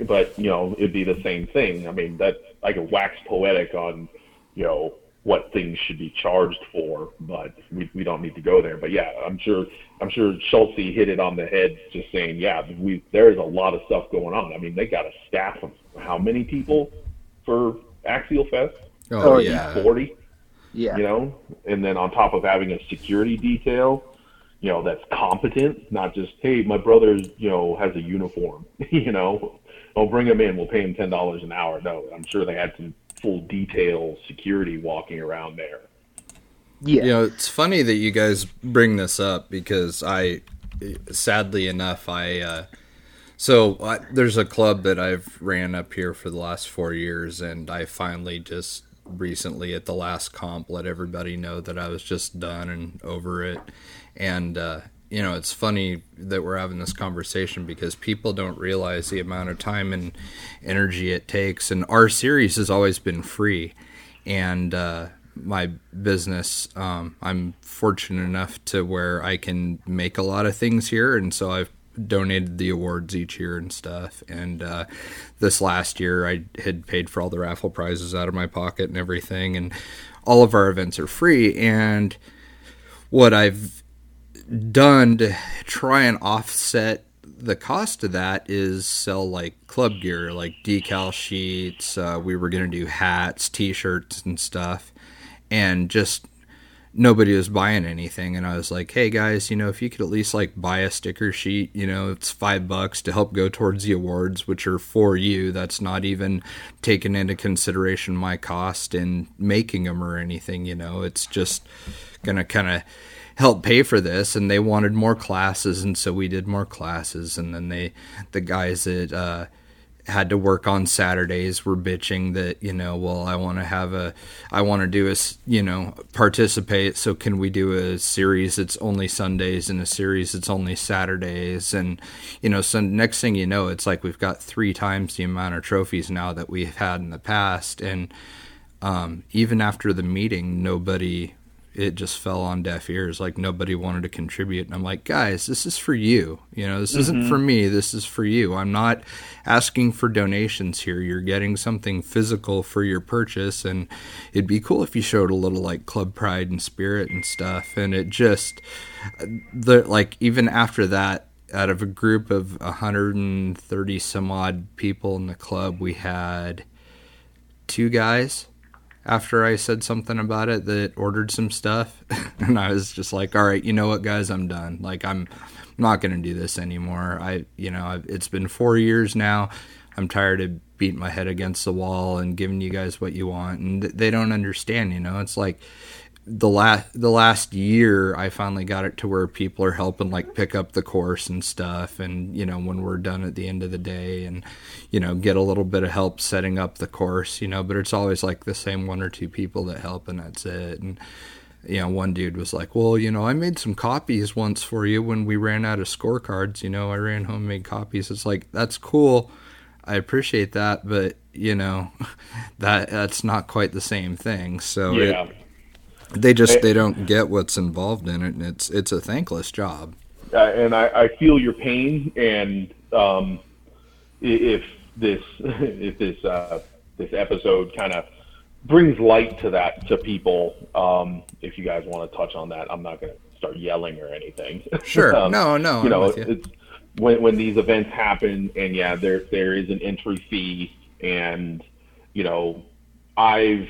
But you know it'd be the same thing. I mean that I could wax poetic on you know what things should be charged for, but we, we don't need to go there. But yeah, I'm sure I'm sure Schultze hit it on the head, just saying, yeah, we there's a lot of stuff going on. I mean, they got a staff of how many people for Axial Fest? Oh, yeah, forty. Yeah, you know, and then on top of having a security detail, you know, that's competent, not just hey, my brother, you know, has a uniform, <laughs> you know. I'll bring him in. We'll pay him ten dollars an hour. No, I'm sure they had some full detail security walking around there. Yeah. You know, it's funny that you guys bring this up because I, sadly enough, I, uh, so I, there's a club that I've ran up here for the last four years, and I finally just recently at the last comp let everybody know that I was just done and over it. And uh, you know, it's funny that we're having this conversation because people don't realize the amount of time and energy it takes. And our series has always been free. And uh, my business, um, I'm fortunate enough to where I can make a lot of things here. And so I've donated the awards each year and stuff. And uh, this last year, I had paid for all the raffle prizes out of my pocket and everything. And all of our events are free. And what I've done to try and offset the cost of that is sell like club gear, like decal sheets. Uh, we were going to do hats, t-shirts, and stuff, and just nobody was buying anything. And I was like, "Hey guys, you know, if you could at least like buy a sticker sheet, you know, it's five bucks to help go towards the awards, which are for you. That's not even taking into consideration my cost in making them or anything. You know, it's just gonna kind of." help pay for this and they wanted more classes and so we did more classes and then they the guys that uh, had to work on Saturdays were bitching that you know well I want to have a I want to do a you know participate so can we do a series that's only Sundays and a series that's only Saturdays? And you know so next thing you know it's like we've got three times the amount of trophies now that we've had in the past. And um, even after the meeting nobody it just fell on deaf ears. Like nobody wanted to contribute. And I'm like, guys, this is for you. You know, this mm-hmm. isn't for me. This is for you. I'm not asking for donations here. You're getting something physical for your purchase. And it'd be cool if you showed a little like club pride and spirit and stuff. And it just, the like, even after that, out of a group of 130 some odd people in the club, we had two guys after I said something about it that ordered some stuff. <laughs> and I was just like, all right, you know what, guys, I'm done. Like, I'm not going to do this anymore. I, you know, I've, it's been four years now. I'm tired of beating my head against the wall and giving you guys what you want. And they don't understand, you know, it's like, the last the last year I finally got it to where people are helping like pick up the course and stuff. And you know when we're done at the end of the day and you know get a little bit of help setting up the course you know but it's always like the same one or two people that help and that's it. And you know one dude was like well you know I made some copies once for you when we ran out of scorecards you know I ran homemade copies. It's like that's cool. I appreciate that but you know <laughs> that that's not quite the same thing. So yeah. It, they just they don't get what's involved in it, and it's it's a thankless job. Uh, and I, I feel your pain, and um, if this <laughs> if this uh, this episode kind of brings light to that to people, um, if you guys want to touch on that, I'm not going to start yelling or anything. <laughs> Sure, um, no, no, you know, you. it's when when these events happen, and yeah, there there is an entry fee, and you know, I've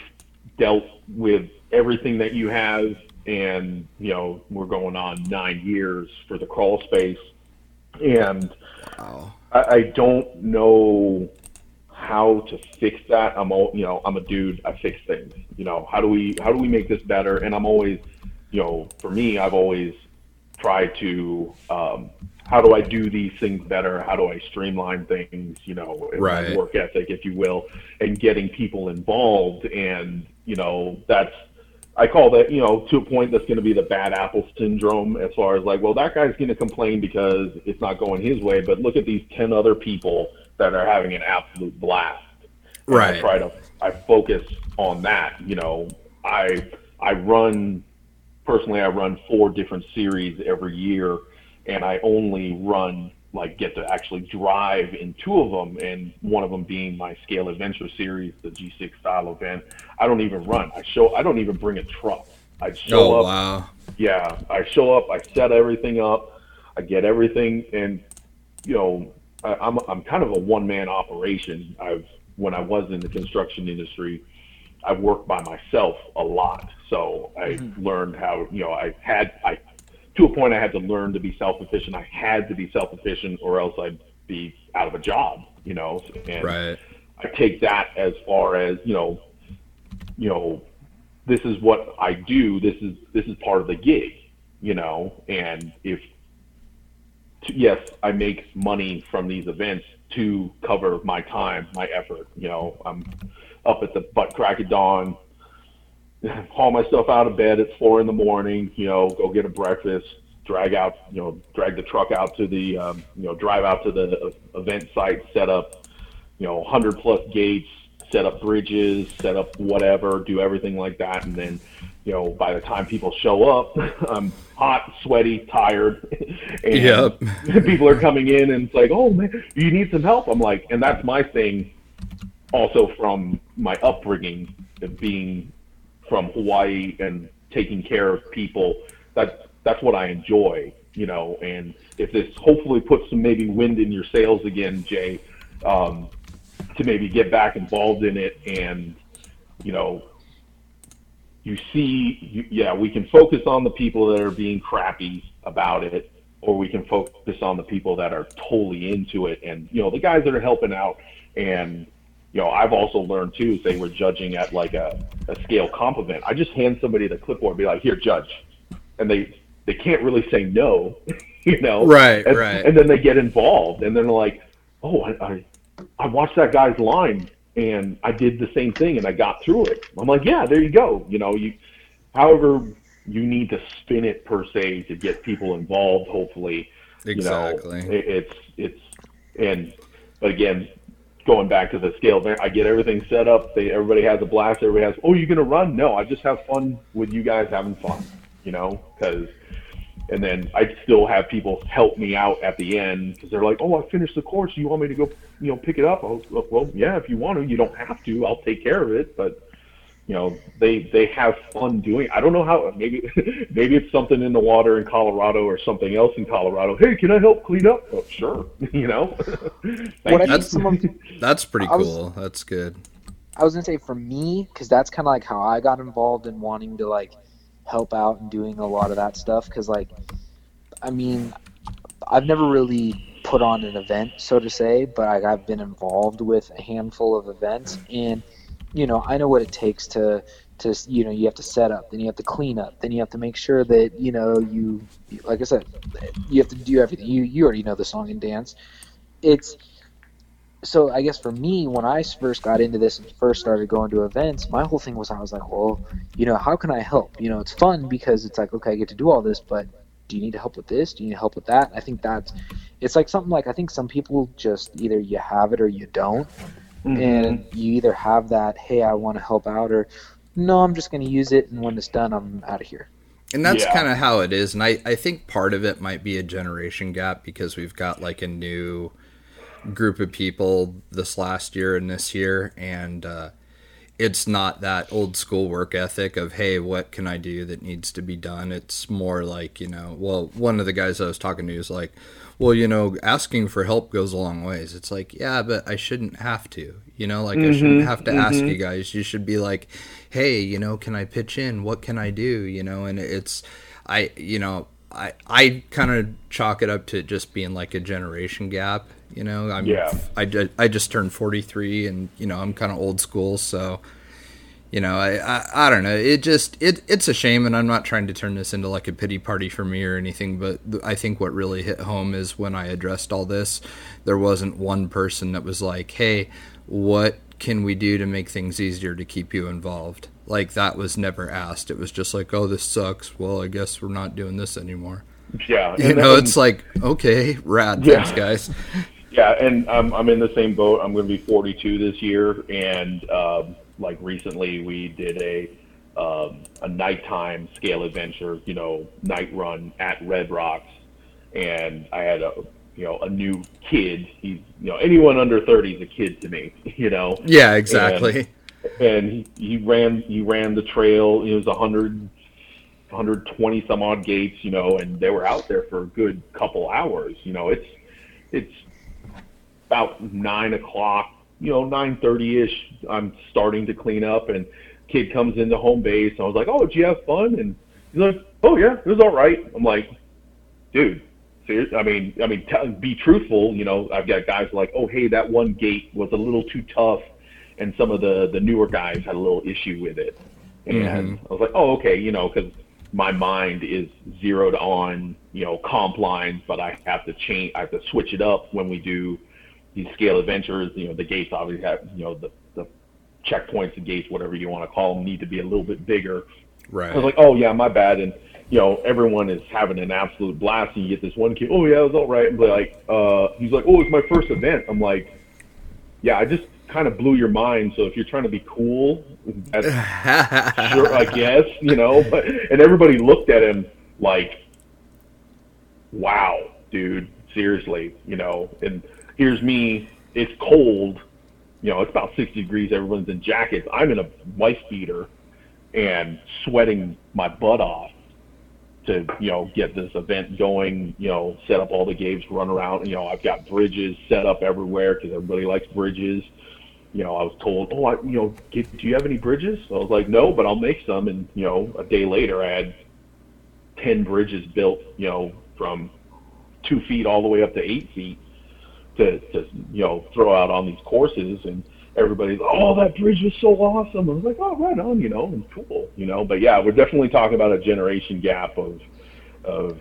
dealt with everything that you have, and you know we're going on nine years for the crawl space, and wow. I, I don't know how to fix that. I'm all, you know, I'm a dude. I fix things. You know, how do we how do we make this better? And I'm always, you know, for me, I've always tried to um, how do I do these things better? How do I streamline things? You know, right. work ethic, if you will, and getting people involved. And you know, that's I call that you know to a point that's going to be the bad apple syndrome as far as like, well, that guy's going to complain because it's not going his way, but look at these ten other people that are having an absolute blast. And right. I try to I focus on that. You know, I I run personally. I run four different series every year and I only run like get to actually drive in two of them, and one of them being my Scale Adventure series, the G6 style event. I don't even run. I show. I don't even bring a truck. I show oh, up. Wow. Yeah, I show up. I set everything up. I get everything, and you know, I, I'm I'm kind of a one man operation. I've when I was in the construction industry, I worked by myself a lot. So I mm-hmm. learned how you know I had I to a point I had to learn to be self-efficient. I had to be self-efficient or else I'd be out of a job, you know. And right. I take that as far as, you know, you know, this is what I do. This is this is part of the gig, you know. And if yes, I make money from these events to cover my time, my effort. You know, I'm up at the butt crack of dawn, <laughs> haul myself out of bed at four in the morning, you know, go get a breakfast, drag out, you know, drag the truck out to the, um, you know, drive out to the event site, set up, you know, 100 plus gates, set up bridges, set up whatever, do everything like that. And then, you know, by the time people show up, <laughs> I'm hot, sweaty, tired. <laughs> and yep. people are coming in and it's like, oh, man, you need some help. I'm like, and that's my thing also from my upbringing of being from Hawaii and taking care of people. That's that's what I enjoy, you know. And if this hopefully puts some maybe wind in your sails again, Jay, um, to maybe get back involved in it, and you know, you see, you, yeah, we can focus on the people that are being crappy about it, or we can focus on the people that are totally into it, and you know, the guys that are helping out and you know, I've also learned too, say we're judging at like a, a scale compliment. I just hand somebody the clipboard and be like, here, judge. And they, they can't really say no, <laughs> you know? Right, and, right. And then they get involved and then they're like, oh, I, I, I watched that guy's line and I did the same thing and I got through it. I'm like, yeah, there you go. You know, you, however you need to spin it per se to get people involved, hopefully, exactly. you know, it, it's, it's, and, but again, going back to the scale there. I get everything set up. They everybody has a blast. Everybody has. Oh, you're gonna run? No, I just have fun with you guys having fun. You know, because and then I still have people help me out at the end because they're like, "Oh, I finished the course. You want me to go, you know, pick it up?" I Oh, well, yeah, if you want to, you don't have to. I'll take care of it, but you know they they have fun doing. I don't know how. Maybe <laughs> maybe it's something in the water in Colorado or something else in Colorado. Hey, can I help clean up? Oh, sure. <laughs> you know. <laughs> that's that's pretty cool. Was, that's good. I was gonna say for me because that's kind of like how I got involved in wanting to like help out and doing a lot of that stuff. Because like, I mean, I've never really put on an event, so to say, but like, I've been involved with a handful of events and you know, I know what it takes to to you know you have to set up, then you have to clean up, then you have to make sure that you know you like I said, you have to do everything. You you already know the song and dance. It's so I guess for me, when I first got into this and first started going to events, my whole thing was I was like, well, you know, how can I help? You know, it's fun because it's like, okay, I get to do all this, but do you need help with this? Do you need help with that? I think that's, it's like something like I think some people just either you have it or you don't. Mm-hmm. And you either have that, hey, I want to help out, or no, I'm just going to use it, and when it's done, I'm out of here. And that's yeah. kind of how it is. And I, I think part of it might be a generation gap because we've got like a new group of people this last year and this year. And uh, it's not that old school work ethic of, hey, what can I do that needs to be done? It's more like, you know, well, one of the guys I was talking to is like, well, you know, asking for help goes a long ways. It's like, yeah, but I shouldn't have to. You know, like mm-hmm, I shouldn't have to mm-hmm. ask you guys. You should be like, hey, you know, can I pitch in? What can I do? You know, and it's, I, you know, I, I kind of chalk it up to just being like a generation gap. You know, I'm Yeah. I, ju- I just turned 43 and you know, I'm kind of old school, so you know, I, I I don't know. It just it it's a shame and I'm not trying to turn this into like a pity party for me or anything, but th- I think what really hit home is when I addressed all this, there wasn't one person that was like, "Hey, what can we do to make things easier to keep you involved?" Like that was never asked. It was just like, "Oh, this sucks. Well, I guess we're not doing this anymore." Yeah, You know, and- it's like, "Okay, rad. Yeah. Thanks, guys." <laughs> Yeah, and I'm I'm in the same boat. I'm going to be 42 this year, and um, like recently we did a um, a nighttime scale adventure, you know, night run at Red Rocks, and I had a you know a new kid. He's you know anyone under 30 is a kid to me, <laughs> you know. Yeah, exactly. and he, he ran he ran the trail. It was 100 120 some odd gates, you know, and they were out there for a good couple hours. You know, it's it's about nine o'clock, you know, nine thirty ish. I'm starting to clean up, and kid comes into home base. I was like, "Oh, did you have fun?" And he's like, "Oh yeah, it was all right." I'm like, "Dude." serious- I mean, I mean, t- be truthful. You know, I've got guys like, oh, hey, that one gate was a little too tough, and some of the the newer guys had a little issue with it. And mm-hmm. I was like, oh, okay, you know, because my mind is zeroed on, you know, comp lines, but I have to change, I have to switch it up when we do these scale adventures. You know, the gates obviously have, you know, the the checkpoints, the gates, whatever you want to call them, need to be a little bit bigger. Right. I was like, oh yeah, my bad. And you know, everyone is having an absolute blast, and you get this one kid, oh yeah, it was all right. And like, uh, he's like, oh, it's my first event. I'm like, yeah, I just kind of blew your mind. So if you're trying to be cool, that's <laughs> sure, I guess, you know. But and everybody looked at him like, wow, dude, seriously, you know. And here's me. It's cold. You know, it's about 60 degrees. Everyone's in jackets. I'm in a wife beater and sweating my butt off to you know get this event going. You know, set up all the games, run around. You know, I've got bridges set up everywhere because everybody likes bridges. You know, I was told, oh, I, you know, get, do you have any bridges? I was like, no, but I'll make some. And you know, a day later, I had ten bridges built. You know, from two feet all the way up to eight feet to, to you know throw out on these courses and everybody's oh that bridge was so awesome I was like oh right on you know and cool you know but yeah we're definitely talking about a generation gap of of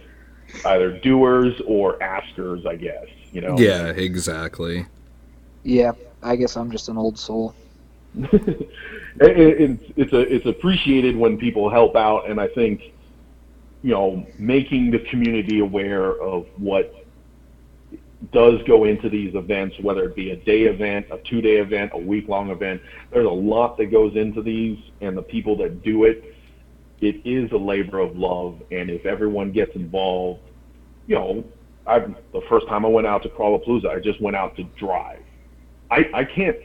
either doers or askers I guess you know Yeah, exactly. Yeah, I guess I'm just an old soul. <laughs> it, it, it's a, it's appreciated when people help out, and I think, you know, making the community aware of what does go into these events, whether it be a day event, a two day event, a week long event. There's a lot that goes into these, and the people that do it, it is a labor of love. And if everyone gets involved, you know, I the first time I went out to Crawlapalooza, I just went out to drive. I, I can't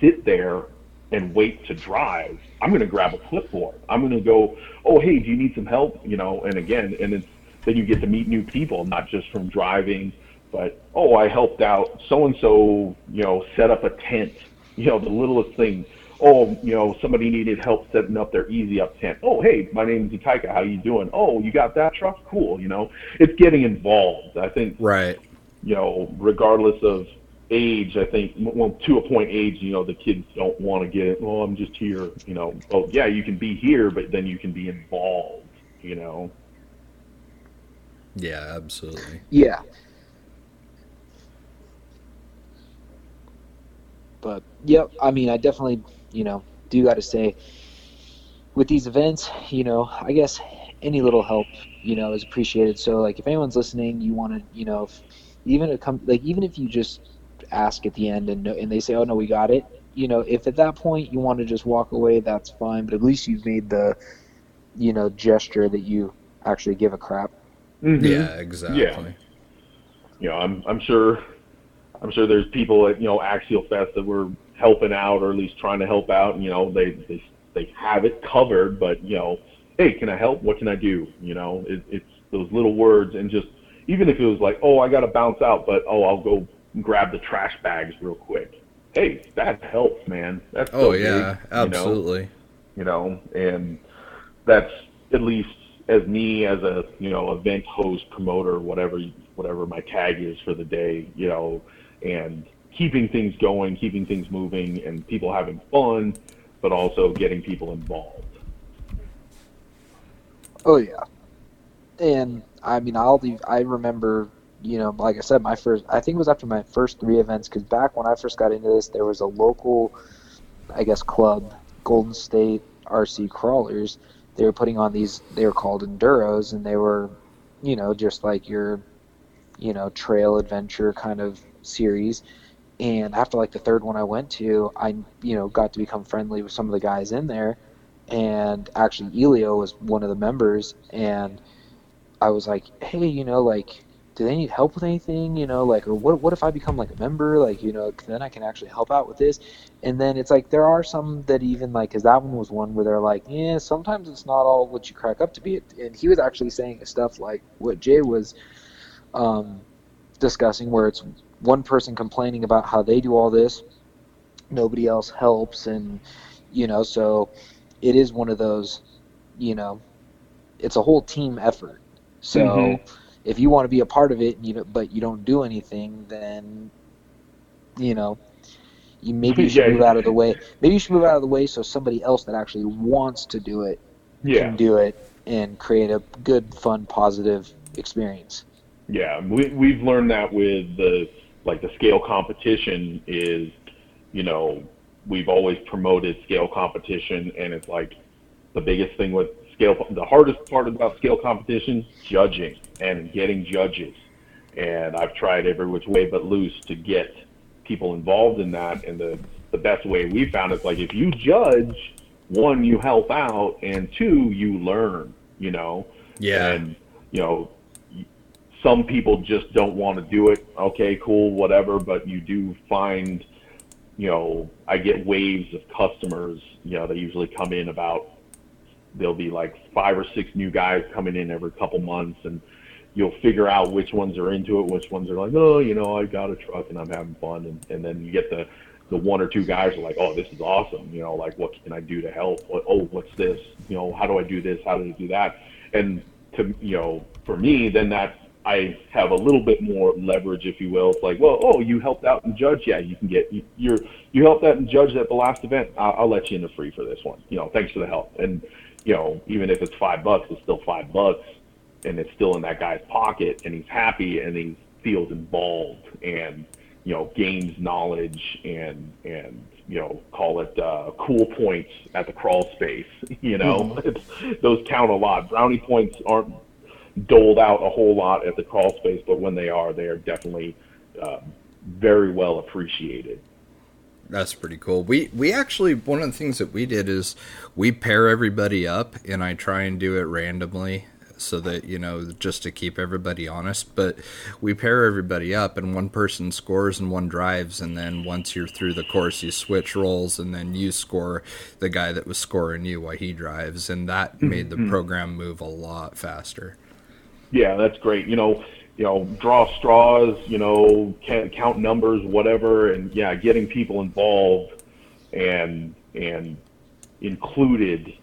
sit there and wait to drive. I'm going to grab a clipboard. I'm going to go, oh, hey, do you need some help? You know, and again, and it's, then you get to meet new people, not just from driving, but, oh, I helped out so and so, you know, set up a tent, you know, the littlest thing. Oh, you know, somebody needed help setting up their easy up tent. Oh, hey, my name's Ikaika. How you doing? Oh, you got that truck? Cool. You know, it's getting involved. I think Right. you know, regardless of age, I think, well, to a point age, you know, the kids don't want to get it. Well, I'm just here, you know. Oh, yeah, you can be here, but then you can be involved, you know. Yeah, absolutely. Yeah. But yep, I mean, I definitely, you know, do got to say, with these events, you know, I guess any little help, you know, is appreciated. So, like, if anyone's listening, you want to, you know, if, even it come like even if you just ask at the end and and they say, oh no, we got it. You know, if at that point you want to just walk away, that's fine. But at least you've made the, you know, gesture that you actually give a crap. Mm-hmm. Yeah, exactly. Yeah. You know, I'm I'm sure I'm sure there's people at, you know, Axial Fest that were helping out or at least trying to help out, and you know, they they they have it covered, but you know, hey, can I help? What can I do? You know, it, it's those little words and just even if it was like, oh, I got to bounce out, but oh, I'll go grab the trash bags real quick. Hey, that helps, man. That's Oh so yeah, big, you know? absolutely. you know, and that's at least as me as a you know event host, promoter, whatever whatever my tag is for the day. You know, and keeping things going, keeping things moving, and people having fun, but also getting people involved. Oh yeah, and I mean, I'll leave. I remember, you know, like I said, my first. I think it was after my first three events because back when I first got into this, there was a local, I guess, club, Golden State RC Crawlers. They were putting on these. They were called enduros, and they were, you know, just like your, you know, trail adventure kind of series. And after like the third one I went to, I you know got to become friendly with some of the guys in there and actually Elio was one of the members and I was like, hey, you know, like, do they need help with anything? You know, like, or what, what if I become like a member? Like, you know, then I can actually help out with this. And then it's like, there are some that even like, cause that one was one where they're like, yeah, sometimes it's not all what you crack up to be. And he was actually saying stuff like what Jay was um, discussing, where it's one person complaining about how they do all this, nobody else helps. And, you know, so it is one of those, you know, it's a whole team effort. So Mhm. if you want to be a part of it, you know, but you don't do anything, then you know, you maybe you should <laughs> Yeah. move out of the way. Maybe you should move out of the way so somebody else that actually wants to do it Yeah. can do it and create a good, fun, positive experience. Yeah, we we've learned that with the like the scale competition is, you know, we've always promoted scale competition, and it's like the biggest thing with scale. The hardest part about scale competition, judging and getting judges. And I've tried every which way but loose to get people involved in that. And the the best way we found is like if you judge, one you help out, and two you learn. You know. Yeah. And you know, some people just don't want to do it. Okay, cool, whatever. But you do find, you know, I get waves of customers. You know, they usually come in about. There'll be like five or six new guys coming in every couple months, and you'll figure out which ones are into it, which ones are like, oh, you know, I got a truck and I'm having fun, and, and then you get the the one or two guys are like, oh, this is awesome. You know, like what can I do to help? What, oh, what's this? You know, how do I do this? How do I do that? And to you know, for me, then that I have a little bit more leverage, if you will. It's like, well, oh, you helped out and judge. Yeah, you can get you, you're you helped out and judge at the last event. I'll, I'll let you in the free for this one. You know, thanks for the help. And you know, even if it's five bucks, it's still five bucks, and it's still in that guy's pocket, and he's happy and he feels involved and you know gains knowledge and and you know call it uh, cool points at the Crawlspace. <laughs> You know, it's, those count a lot. Brownie points aren't doled out a whole lot at the Crawlspace, but when they are, they are definitely uh, very well appreciated. That's pretty cool. We we actually one of the things that we did is we pair everybody up and I try and do it randomly so that you know just to keep everybody honest, but we pair everybody up and one person scores and one drives and then once you're through the course you switch roles and then you score the guy that was scoring you while he drives and that made the program move a lot faster. Yeah, that's great. You know, you know, draw straws. You know, count numbers, whatever, and yeah, getting people involved and and included.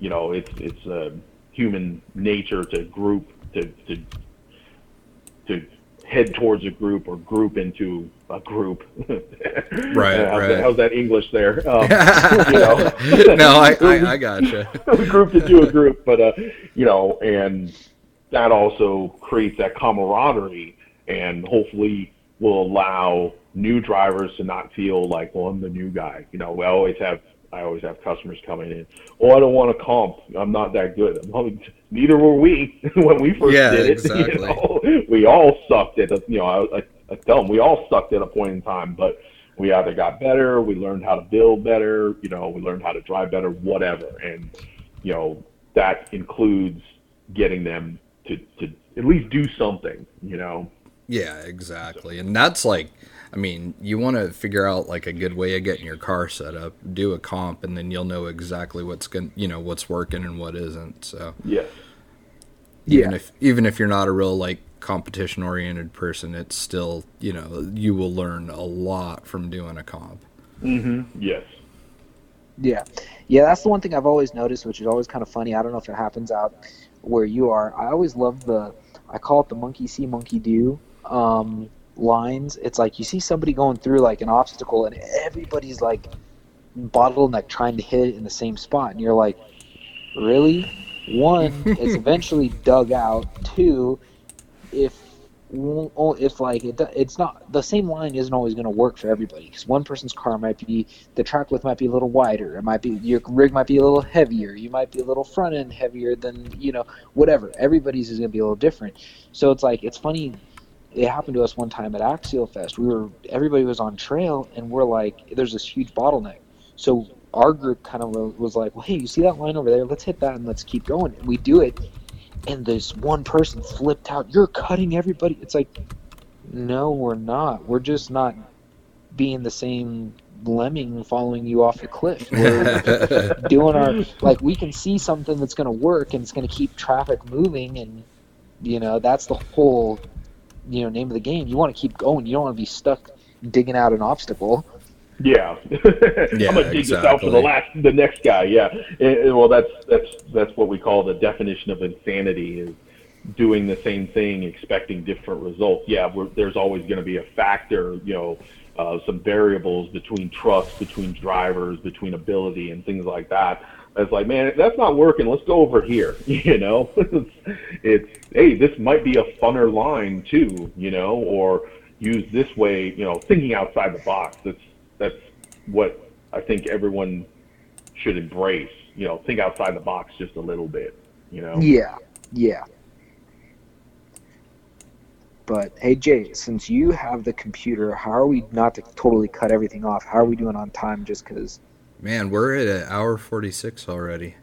You know, it's it's uh, human nature to group to to to head towards a group or group into a group. <laughs> Right, how's, right. That, how's that English there? <laughs> Um, no, I, I, I <laughs> gotcha. group into a group, but uh, you know, and that also creates that camaraderie, and hopefully will allow new drivers to not feel like, well, I'm the new guy. You know, we always have. I always have customers coming in. Oh, I don't want to comp. I'm not that good. <laughs> Neither were we <laughs> when we first Yeah, did it. <laughs> exactly. You know? We all sucked at. A, you know, I, I, I tell them we all sucked at a point in time, but we either got better, we learned how to build better, you know, we learned how to drive better, whatever. And, you know, that includes getting them to, to at least do something, you know. Yeah, exactly. And that's like, I mean, you want to figure out like a good way of getting your car set up, do a comp, and then you'll know exactly what's going, you know, what's working and what isn't. So yeah, even Yeah. if even if you're not a real like competition oriented person, it's still, you know, you will learn a lot from doing a comp. Mm-hmm. Yes. Yeah, yeah, that's the one thing I've always noticed, which is always kind of funny. I don't know if it happens out where you are. I always love the, I call it the monkey see, monkey do. Um, lines, it's like you see somebody going through like an obstacle and everybody's like bottleneck trying to hit it in the same spot, and you're like, really? One, it's <laughs> eventually dug out. Two, if if like it, it's not the same line isn't always going to work for everybody because one person's car might be the track width might be a little wider it might be your rig might be a little heavier you might be a little front end heavier than you know whatever everybody's is going to be a little different. So it's like it's funny it happened to us one time at axial fest we were everybody was on trail and we're like there's this huge bottleneck. So our group kind of was like well hey you see that line over there? Let's hit that and let's keep going. And we do it and this one person flipped out. You're cutting everybody. It's like, no, we're not. We're just not being the same lemming following you off the cliff. <laughs> We're doing our like we can see something that's going to work and it's going to keep traffic moving, and you know that's the whole you know name of the game. You want to keep going. You don't want to be stuck digging out an obstacle. Yeah, <laughs> yeah I'm gonna dig exactly. this out for the last, the next guy. Yeah, and, and, well, that's that's that's what we call the definition of insanity is doing the same thing, expecting different results. Yeah, there's always going to be a factor, you know, uh, some variables between trust, between drivers, between ability, and things like that. It's like, man, that's not working. Let's go over here. <laughs> You know, <laughs> it's, it's hey, this might be a funner line too. You know, or use this way. You know, thinking outside the box. That's that's what I think everyone should embrace. You know, think outside the box just a little bit. You know. Yeah. Yeah. But hey Jay, since you have the computer, how are we not to totally cut everything off? How are we doing on time? Just because. Man, we're at an hour forty six already.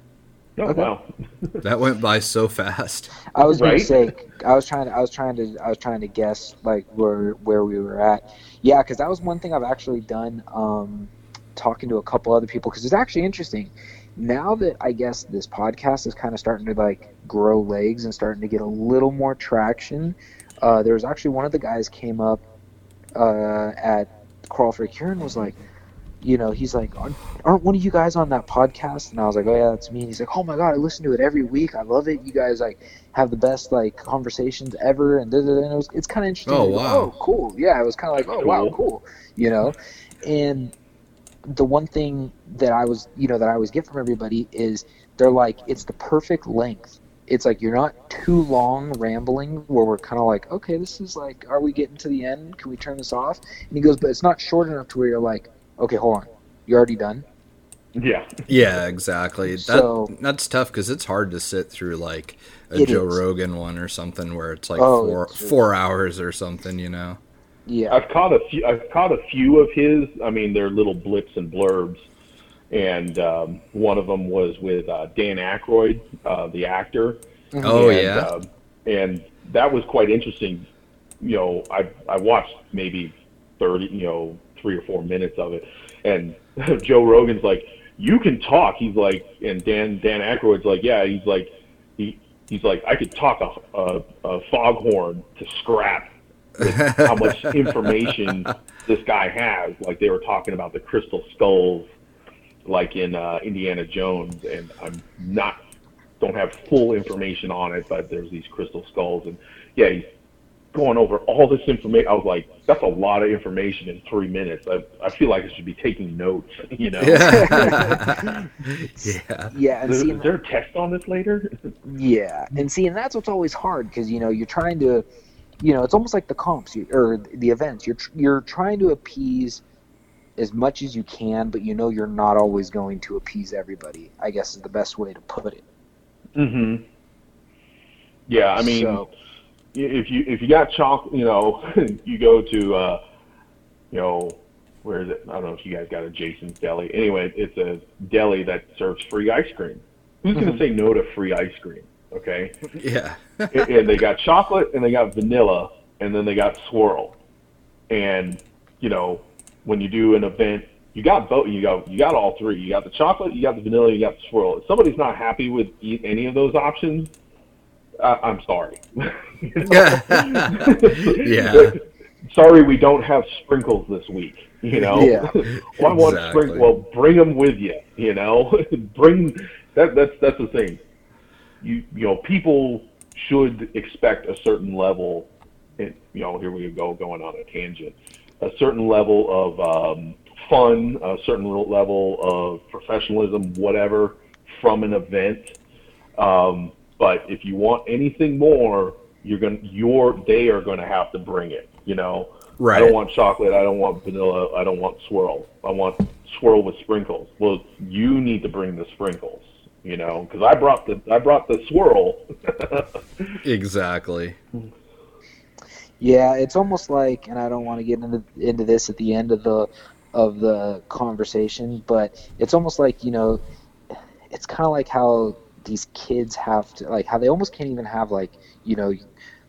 Oh okay. wow, <laughs> <laughs> that went by so fast. I was right? gonna say, I was trying to, I was trying to, I was trying to guess like where where we were at. Yeah, because that was one thing I've actually done. Um, talking to a couple other people because it's actually interesting. Now that I guess this podcast is kind of starting to like grow legs and starting to get a little more traction, uh, there was actually one of the guys came up uh, at Crawl for a Cure was like, you know, he's like, aren't one of you guys on that podcast? And I was like, oh yeah, that's me. And he's like, oh my god, I listen to it every week. I love it. You guys like have the best like conversations ever. And, and it was, it's kind of interesting. Oh wow, oh cool. Yeah, it was kind of like, oh wow, cool. You know, and the one thing that I was, you know, that I always get from everybody is they're like, it's the perfect length. It's like you're not too long rambling where we're kind of like, okay, this is like, are we getting to the end? Can we turn this off? And he goes, but it's not short enough to where you're like, okay, hold on, you're already done. Yeah. Yeah, exactly. That, so, that's tough because it's hard to sit through like a Joe is. Rogan one or something where it's like oh, four it's four hours or something, you know. Yeah. I've caught a few. I've caught a few of his. I mean, they're little blips and blurbs, and um, one of them was with uh, Dan Aykroyd, uh, the actor. Mm-hmm. Oh and, yeah. Uh, and that was quite interesting. You know, I I watched maybe thirty, you know, three or four minutes of it, and <laughs> Joe Rogan's like, "You can talk." He's like, and Dan Dan Aykroyd's like, "Yeah." He's like, he he's like, "I could talk a a, a foghorn to scrap." With how much <laughs> information this guy has. Like they were talking about the crystal skulls, like in uh, Indiana Jones, and I'm not don't have full information on it, but there's these crystal skulls, and yeah, he's going over all this information. I was like, that's a lot of information in three minutes. I, I feel like I should be taking notes, <laughs> you know? yeah. <laughs> yeah. And is, see, is there a test on this later? <laughs> yeah. And see, and that's what's always hard because, you know, you're trying to, you know, it's almost like the comps or the events. You're, you're trying to appease as much as you can, but you know you're not always going to appease everybody, I guess is the best way to put it. Mm-hmm. Yeah, I mean, so, if you if you got chocolate, you know, <laughs> you go to uh, you know, where is it? I don't know if you guys got a Jason's Deli. Anyway, it's a deli that serves free ice cream. Who's mm-hmm. going to say no to free ice cream? Okay. <laughs> Yeah. <laughs> and, and they got chocolate and they got vanilla and then they got swirl. And you know, when you do an event, you got both. You got you got all three. You got the chocolate, you got the vanilla, you got the swirl. If somebody's not happy with any of those options, I, I'm sorry. <laughs> <laughs> yeah. <laughs> sorry, we don't have sprinkles this week. You know, yeah. well, I want exactly. sprinkles. Well, bring them with you. You know, bring that. That's that's the thing. You you know, people should expect a certain level it, you know, here we go going on a tangent. A certain level of um, fun, a certain level of professionalism, whatever, from an event. Um, but if you want anything more, you're gonna, you're, they are going to have to bring it. You know, Right. I don't want chocolate. I don't want vanilla. I don't want swirl. I want swirl with sprinkles. Well, you need to bring the sprinkles. You know, because I brought the I brought the swirl. <laughs> Exactly. Yeah, it's almost like, and I don't want to get into into this at the end of the of the conversation, but it's almost like you know, it's kind of like how these kids have to like how they almost can't even have like you know,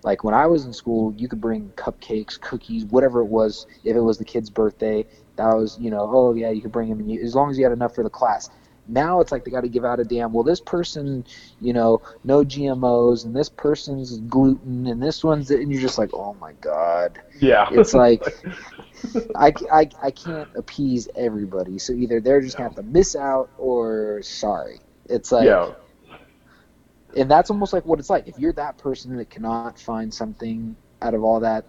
like when I was in school, you could bring cupcakes, cookies, whatever it was. If it was the kid's birthday, that was you know, oh yeah, you could bring them, and you, as long as you had enough for the class. Now it's like they got to give out a damn. Well, this person, you know, no GMOs, and this person's gluten, and this one's, and you're just like, oh my god. yeah, It's like <laughs> I, I, I can't appease everybody, so either they're just gonna have to miss out or sorry. It's like, yeah, and that's almost like what it's like. If you're that person that cannot find something out of all that,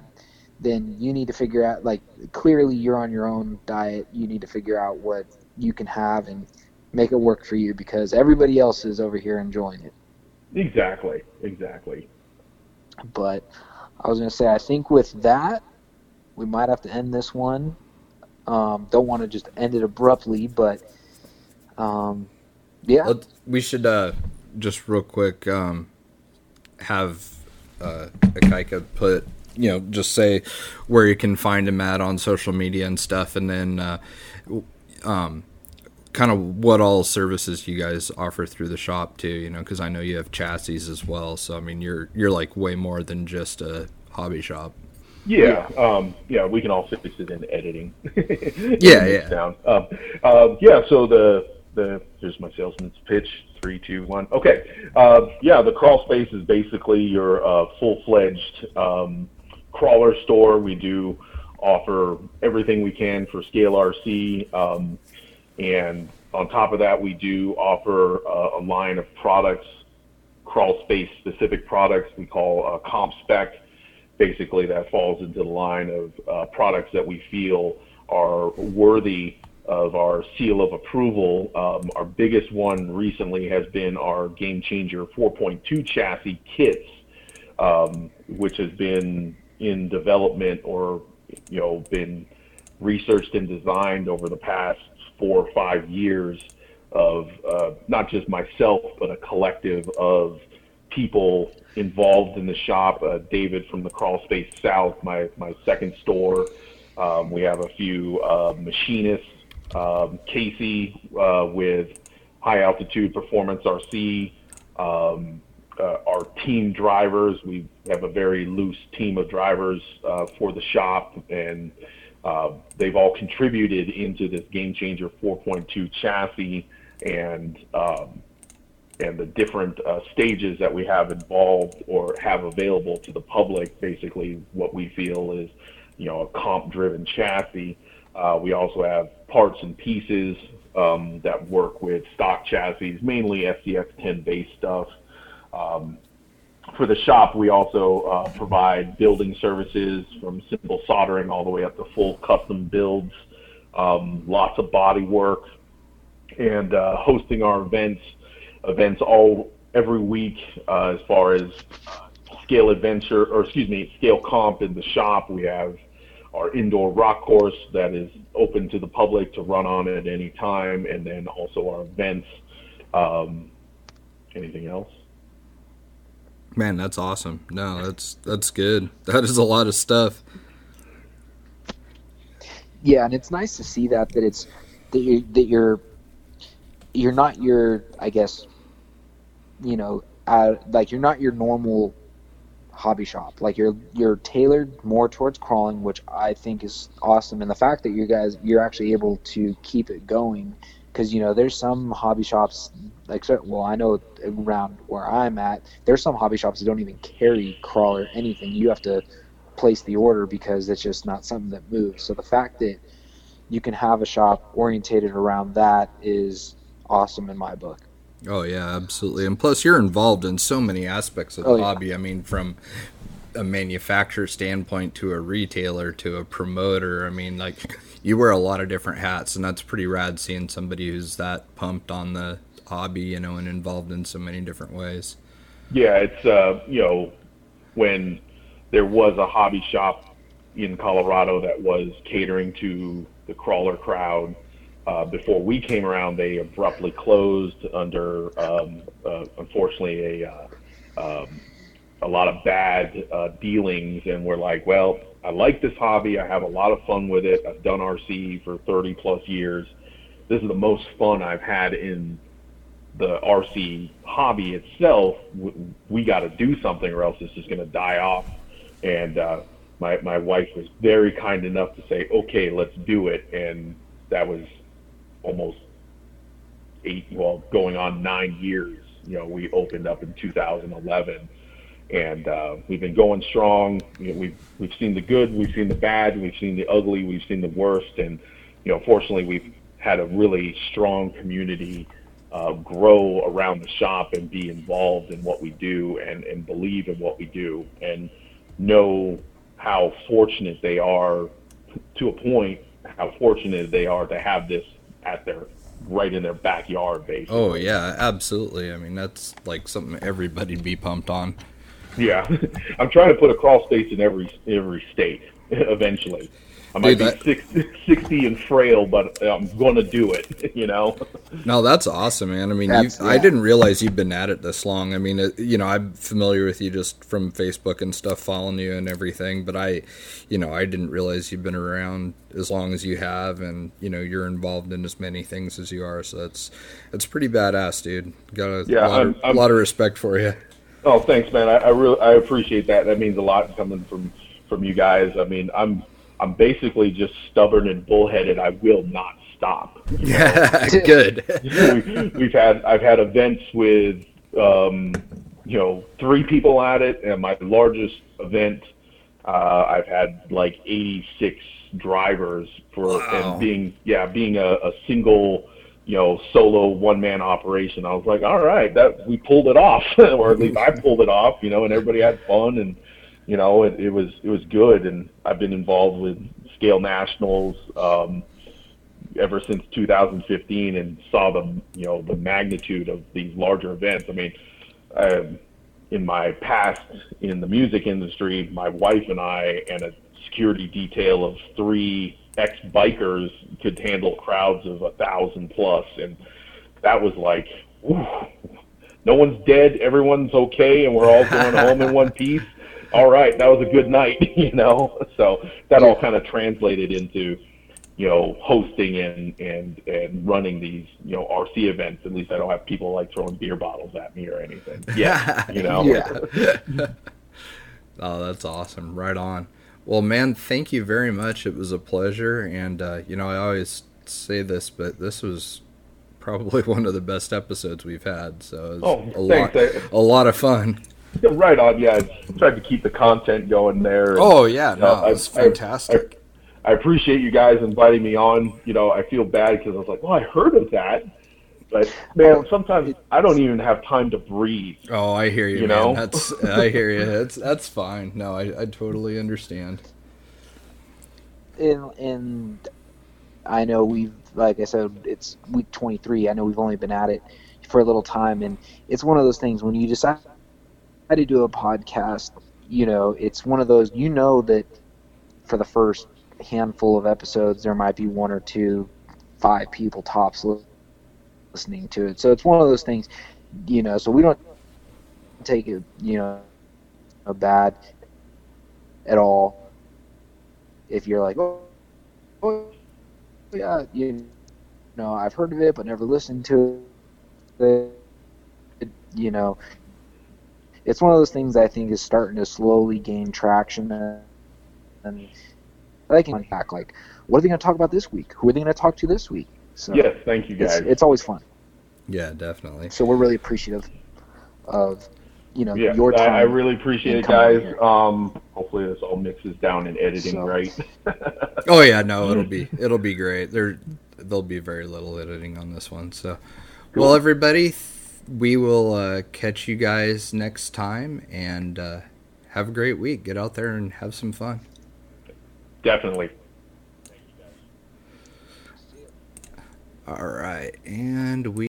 then you need to figure out like clearly you're on your own diet. You need to figure out what you can have and make it work for you because everybody else is over here enjoying it. exactly, exactly. But I was gonna say, I think with that, we might have to end this one. Um, don't want to just end it abruptly, but um, yeah, Let, we should uh, just real quick um, have uh, Ikaika put you know just say where you can find him at on social media and stuff, and then uh, um, kind of what all services you guys offer through the shop too. You know, because I know you have chassis as well. So I mean, you're you're like way more than just a hobby shop. Yeah, um, yeah, we can all fix it in editing. <laughs> Yeah, yeah. Sound. Um, um, yeah. So the the here's my salesman's pitch. Three, two, one. Okay. Uh, yeah, the Crawlspace is basically your uh, full fledged um, crawler store. We do offer everything we can for scale RC, um, and on top of that, we do offer uh, a line of products, Crawlspace specific products. We call uh, comp spec basically that falls into the line of uh, products that we feel are worthy of our seal of approval. Um, our biggest one recently has been our Game Changer 4.2 chassis kits, um, which has been in development or you know been researched and designed over the past four or five years of uh, not just myself but a collective of people involved in the shop. Uh, David from the Crawlspace South, my my second store. Um, we have a few uh, machinists. Um, Casey uh, with High Altitude Performance RC. Um, uh, our team drivers. We have a very loose team of drivers uh, for the shop, and uh, they've all contributed into this Game Changer 4.2 chassis and um, and the different uh, stages that we have involved or have available to the public. Basically, what we feel is, you know, a comp-driven chassis. Uh, we also have parts and pieces um, that work with stock chassis, mainly SCX10 based stuff. Um, for the shop, we also uh, provide building services from simple soldering all the way up to full custom builds, um, lots of body work, and uh, hosting our events events all every week uh, as far as scale adventure or excuse me scale comp in the shop we have our indoor rock course that is open to the public to run on at any time and then also our events um, anything else Man, that's awesome. No, that's that's good. That is a lot of stuff. yeah, and it's nice to see that that it's that you that you're you're not your I guess you know uh, like you're not your normal hobby shop. Like you're you're tailored more towards crawling which I think is awesome. And the fact that you guys you're actually able to keep it going because you know there's some hobby shops like well I know around where I'm at there's some hobby shops that don't even carry crawler anything. You have to place the order because it's just not something that moves. So the fact that you can have a shop orientated around that is awesome in my book Oh yeah, absolutely. And plus, you're involved in so many aspects of Oh, the yeah. hobby. I mean, from a manufacturer standpoint to a retailer to a promoter. I mean, like you wear a lot of different hats, and that's pretty rad seeing somebody who's that pumped on the hobby, you know, and involved in so many different ways. Yeah, it's uh, you know, when there was a hobby shop in Colorado that was catering to the crawler crowd. Uh, before we came around, they abruptly closed under, um, uh, unfortunately, a uh, um, a lot of bad uh, dealings, and we're like, well, I like this hobby. I have a lot of fun with it. I've done RC for 30 plus years. This is the most fun I've had in the RC hobby itself. We, we got to do something, or else it's just going to die off. And uh, my my wife was very kind enough to say, okay, let's do it. And that was almost eight, well, going on nine years. You know, we opened up in 2011 and uh, we've been going strong. You know, we've we've seen the good, we've seen the bad, we've seen the ugly, we've seen the worst, and you know, fortunately, we've had a really strong community uh, grow around the shop and be involved in what we do and and believe in what we do and know how fortunate they are to a point how fortunate they are to have this at their right in their backyard basically. Oh yeah, absolutely. I mean that's like something everybody'd be pumped on. Yeah, <laughs> I'm trying to put a Crawlspace in every every state <laughs> eventually. I might Dude, be 60, 60 and frail, but I'm going to do it. <laughs> You know. No, that's awesome, man. I mean, you, That's- I didn't realize you've been at it this long. I mean, it, you know, I'm familiar with you just from Facebook and stuff, following you and everything. But I, you know, I didn't realize you've been around as long as you have, and you know, you're involved in as many things as you are. So that's that's pretty badass, dude. Got a Yeah, lot, of, I'm- I'm- lot of respect for you. Oh, thanks, man. I, I really I appreciate that. That means a lot coming from from you guys. I mean, I'm I'm basically just stubborn and bullheaded. I will not stop. Yeah, <laughs> good. we, <laughs> we've had I've had events with um, you know three people at it, and my largest event uh, I've had like 86 drivers for Wow. and being yeah being a, a single you know solo one man operation. I was like, all right, that we pulled it off, <laughs> or at least I pulled it off, you know, and everybody had fun and you know it, it was it was good, and I've been involved with scale nationals. Um, ever since 2015 and saw the you know the magnitude of these larger events. I mean, um, in my past in the music industry, my wife and I and a security detail of three ex bikers could handle crowds of a thousand plus, and that was like, whew, no one's dead, everyone's okay, and we're all going home in one piece. <laughs> All right, that was a good night, <laughs> you know. So that all kind of translated into you know, hosting and and and running these, you know, RC events. At least I don't have people like throwing beer bottles at me or anything. <laughs> Yeah, you know. Yeah. <laughs> Oh, that's awesome. Right on. Well, man, thank you very much. It was a pleasure. And, uh, you know, I always say this, but this was probably one of the best episodes we've had. So it was Oh, a, thanks. lot, a lot of fun. Right on. Yeah, I tried to keep the content going there. Oh, yeah. No, Uh, it was I- I- fantastic. I appreciate you guys inviting me on. You know, I feel bad because I was like, well, I heard of that, but man, sometimes I don't even have time to breathe. Oh, I hear you, You man. know? That's I hear you. That's that's fine. No, I, I totally understand. and and I know we've like I said, it's week 23. I know we've only been at it for a little time, and it's one of those things when you decide to do a podcast. You know, it's one of those. You know that for the first handful of episodes, there might be one or two, five people tops listening to it. So it's one of those things. You know, so we don't take it. You know, a bad at all if you're like, oh, oh yeah, you know, I've heard of it but never listened to it. You know, it's one of those things I think is starting to slowly gain traction, and, and I can back like, what are they going to talk about this week? Who are they going to talk to this week? So Yes, thank you guys. it's always fun. Yeah, definitely. So we're really appreciative of you know yeah, your I, time. I really appreciate it, guys. Um, hopefully this all mixes down in editing So- right. <laughs> Oh yeah, no, it'll be <laughs> it'll be great. There there'll be very little editing on this one. So, well, everybody, th- we will uh, catch you guys next time, and uh, have a great week. Get out there and have some fun. Definitely. All right, and we.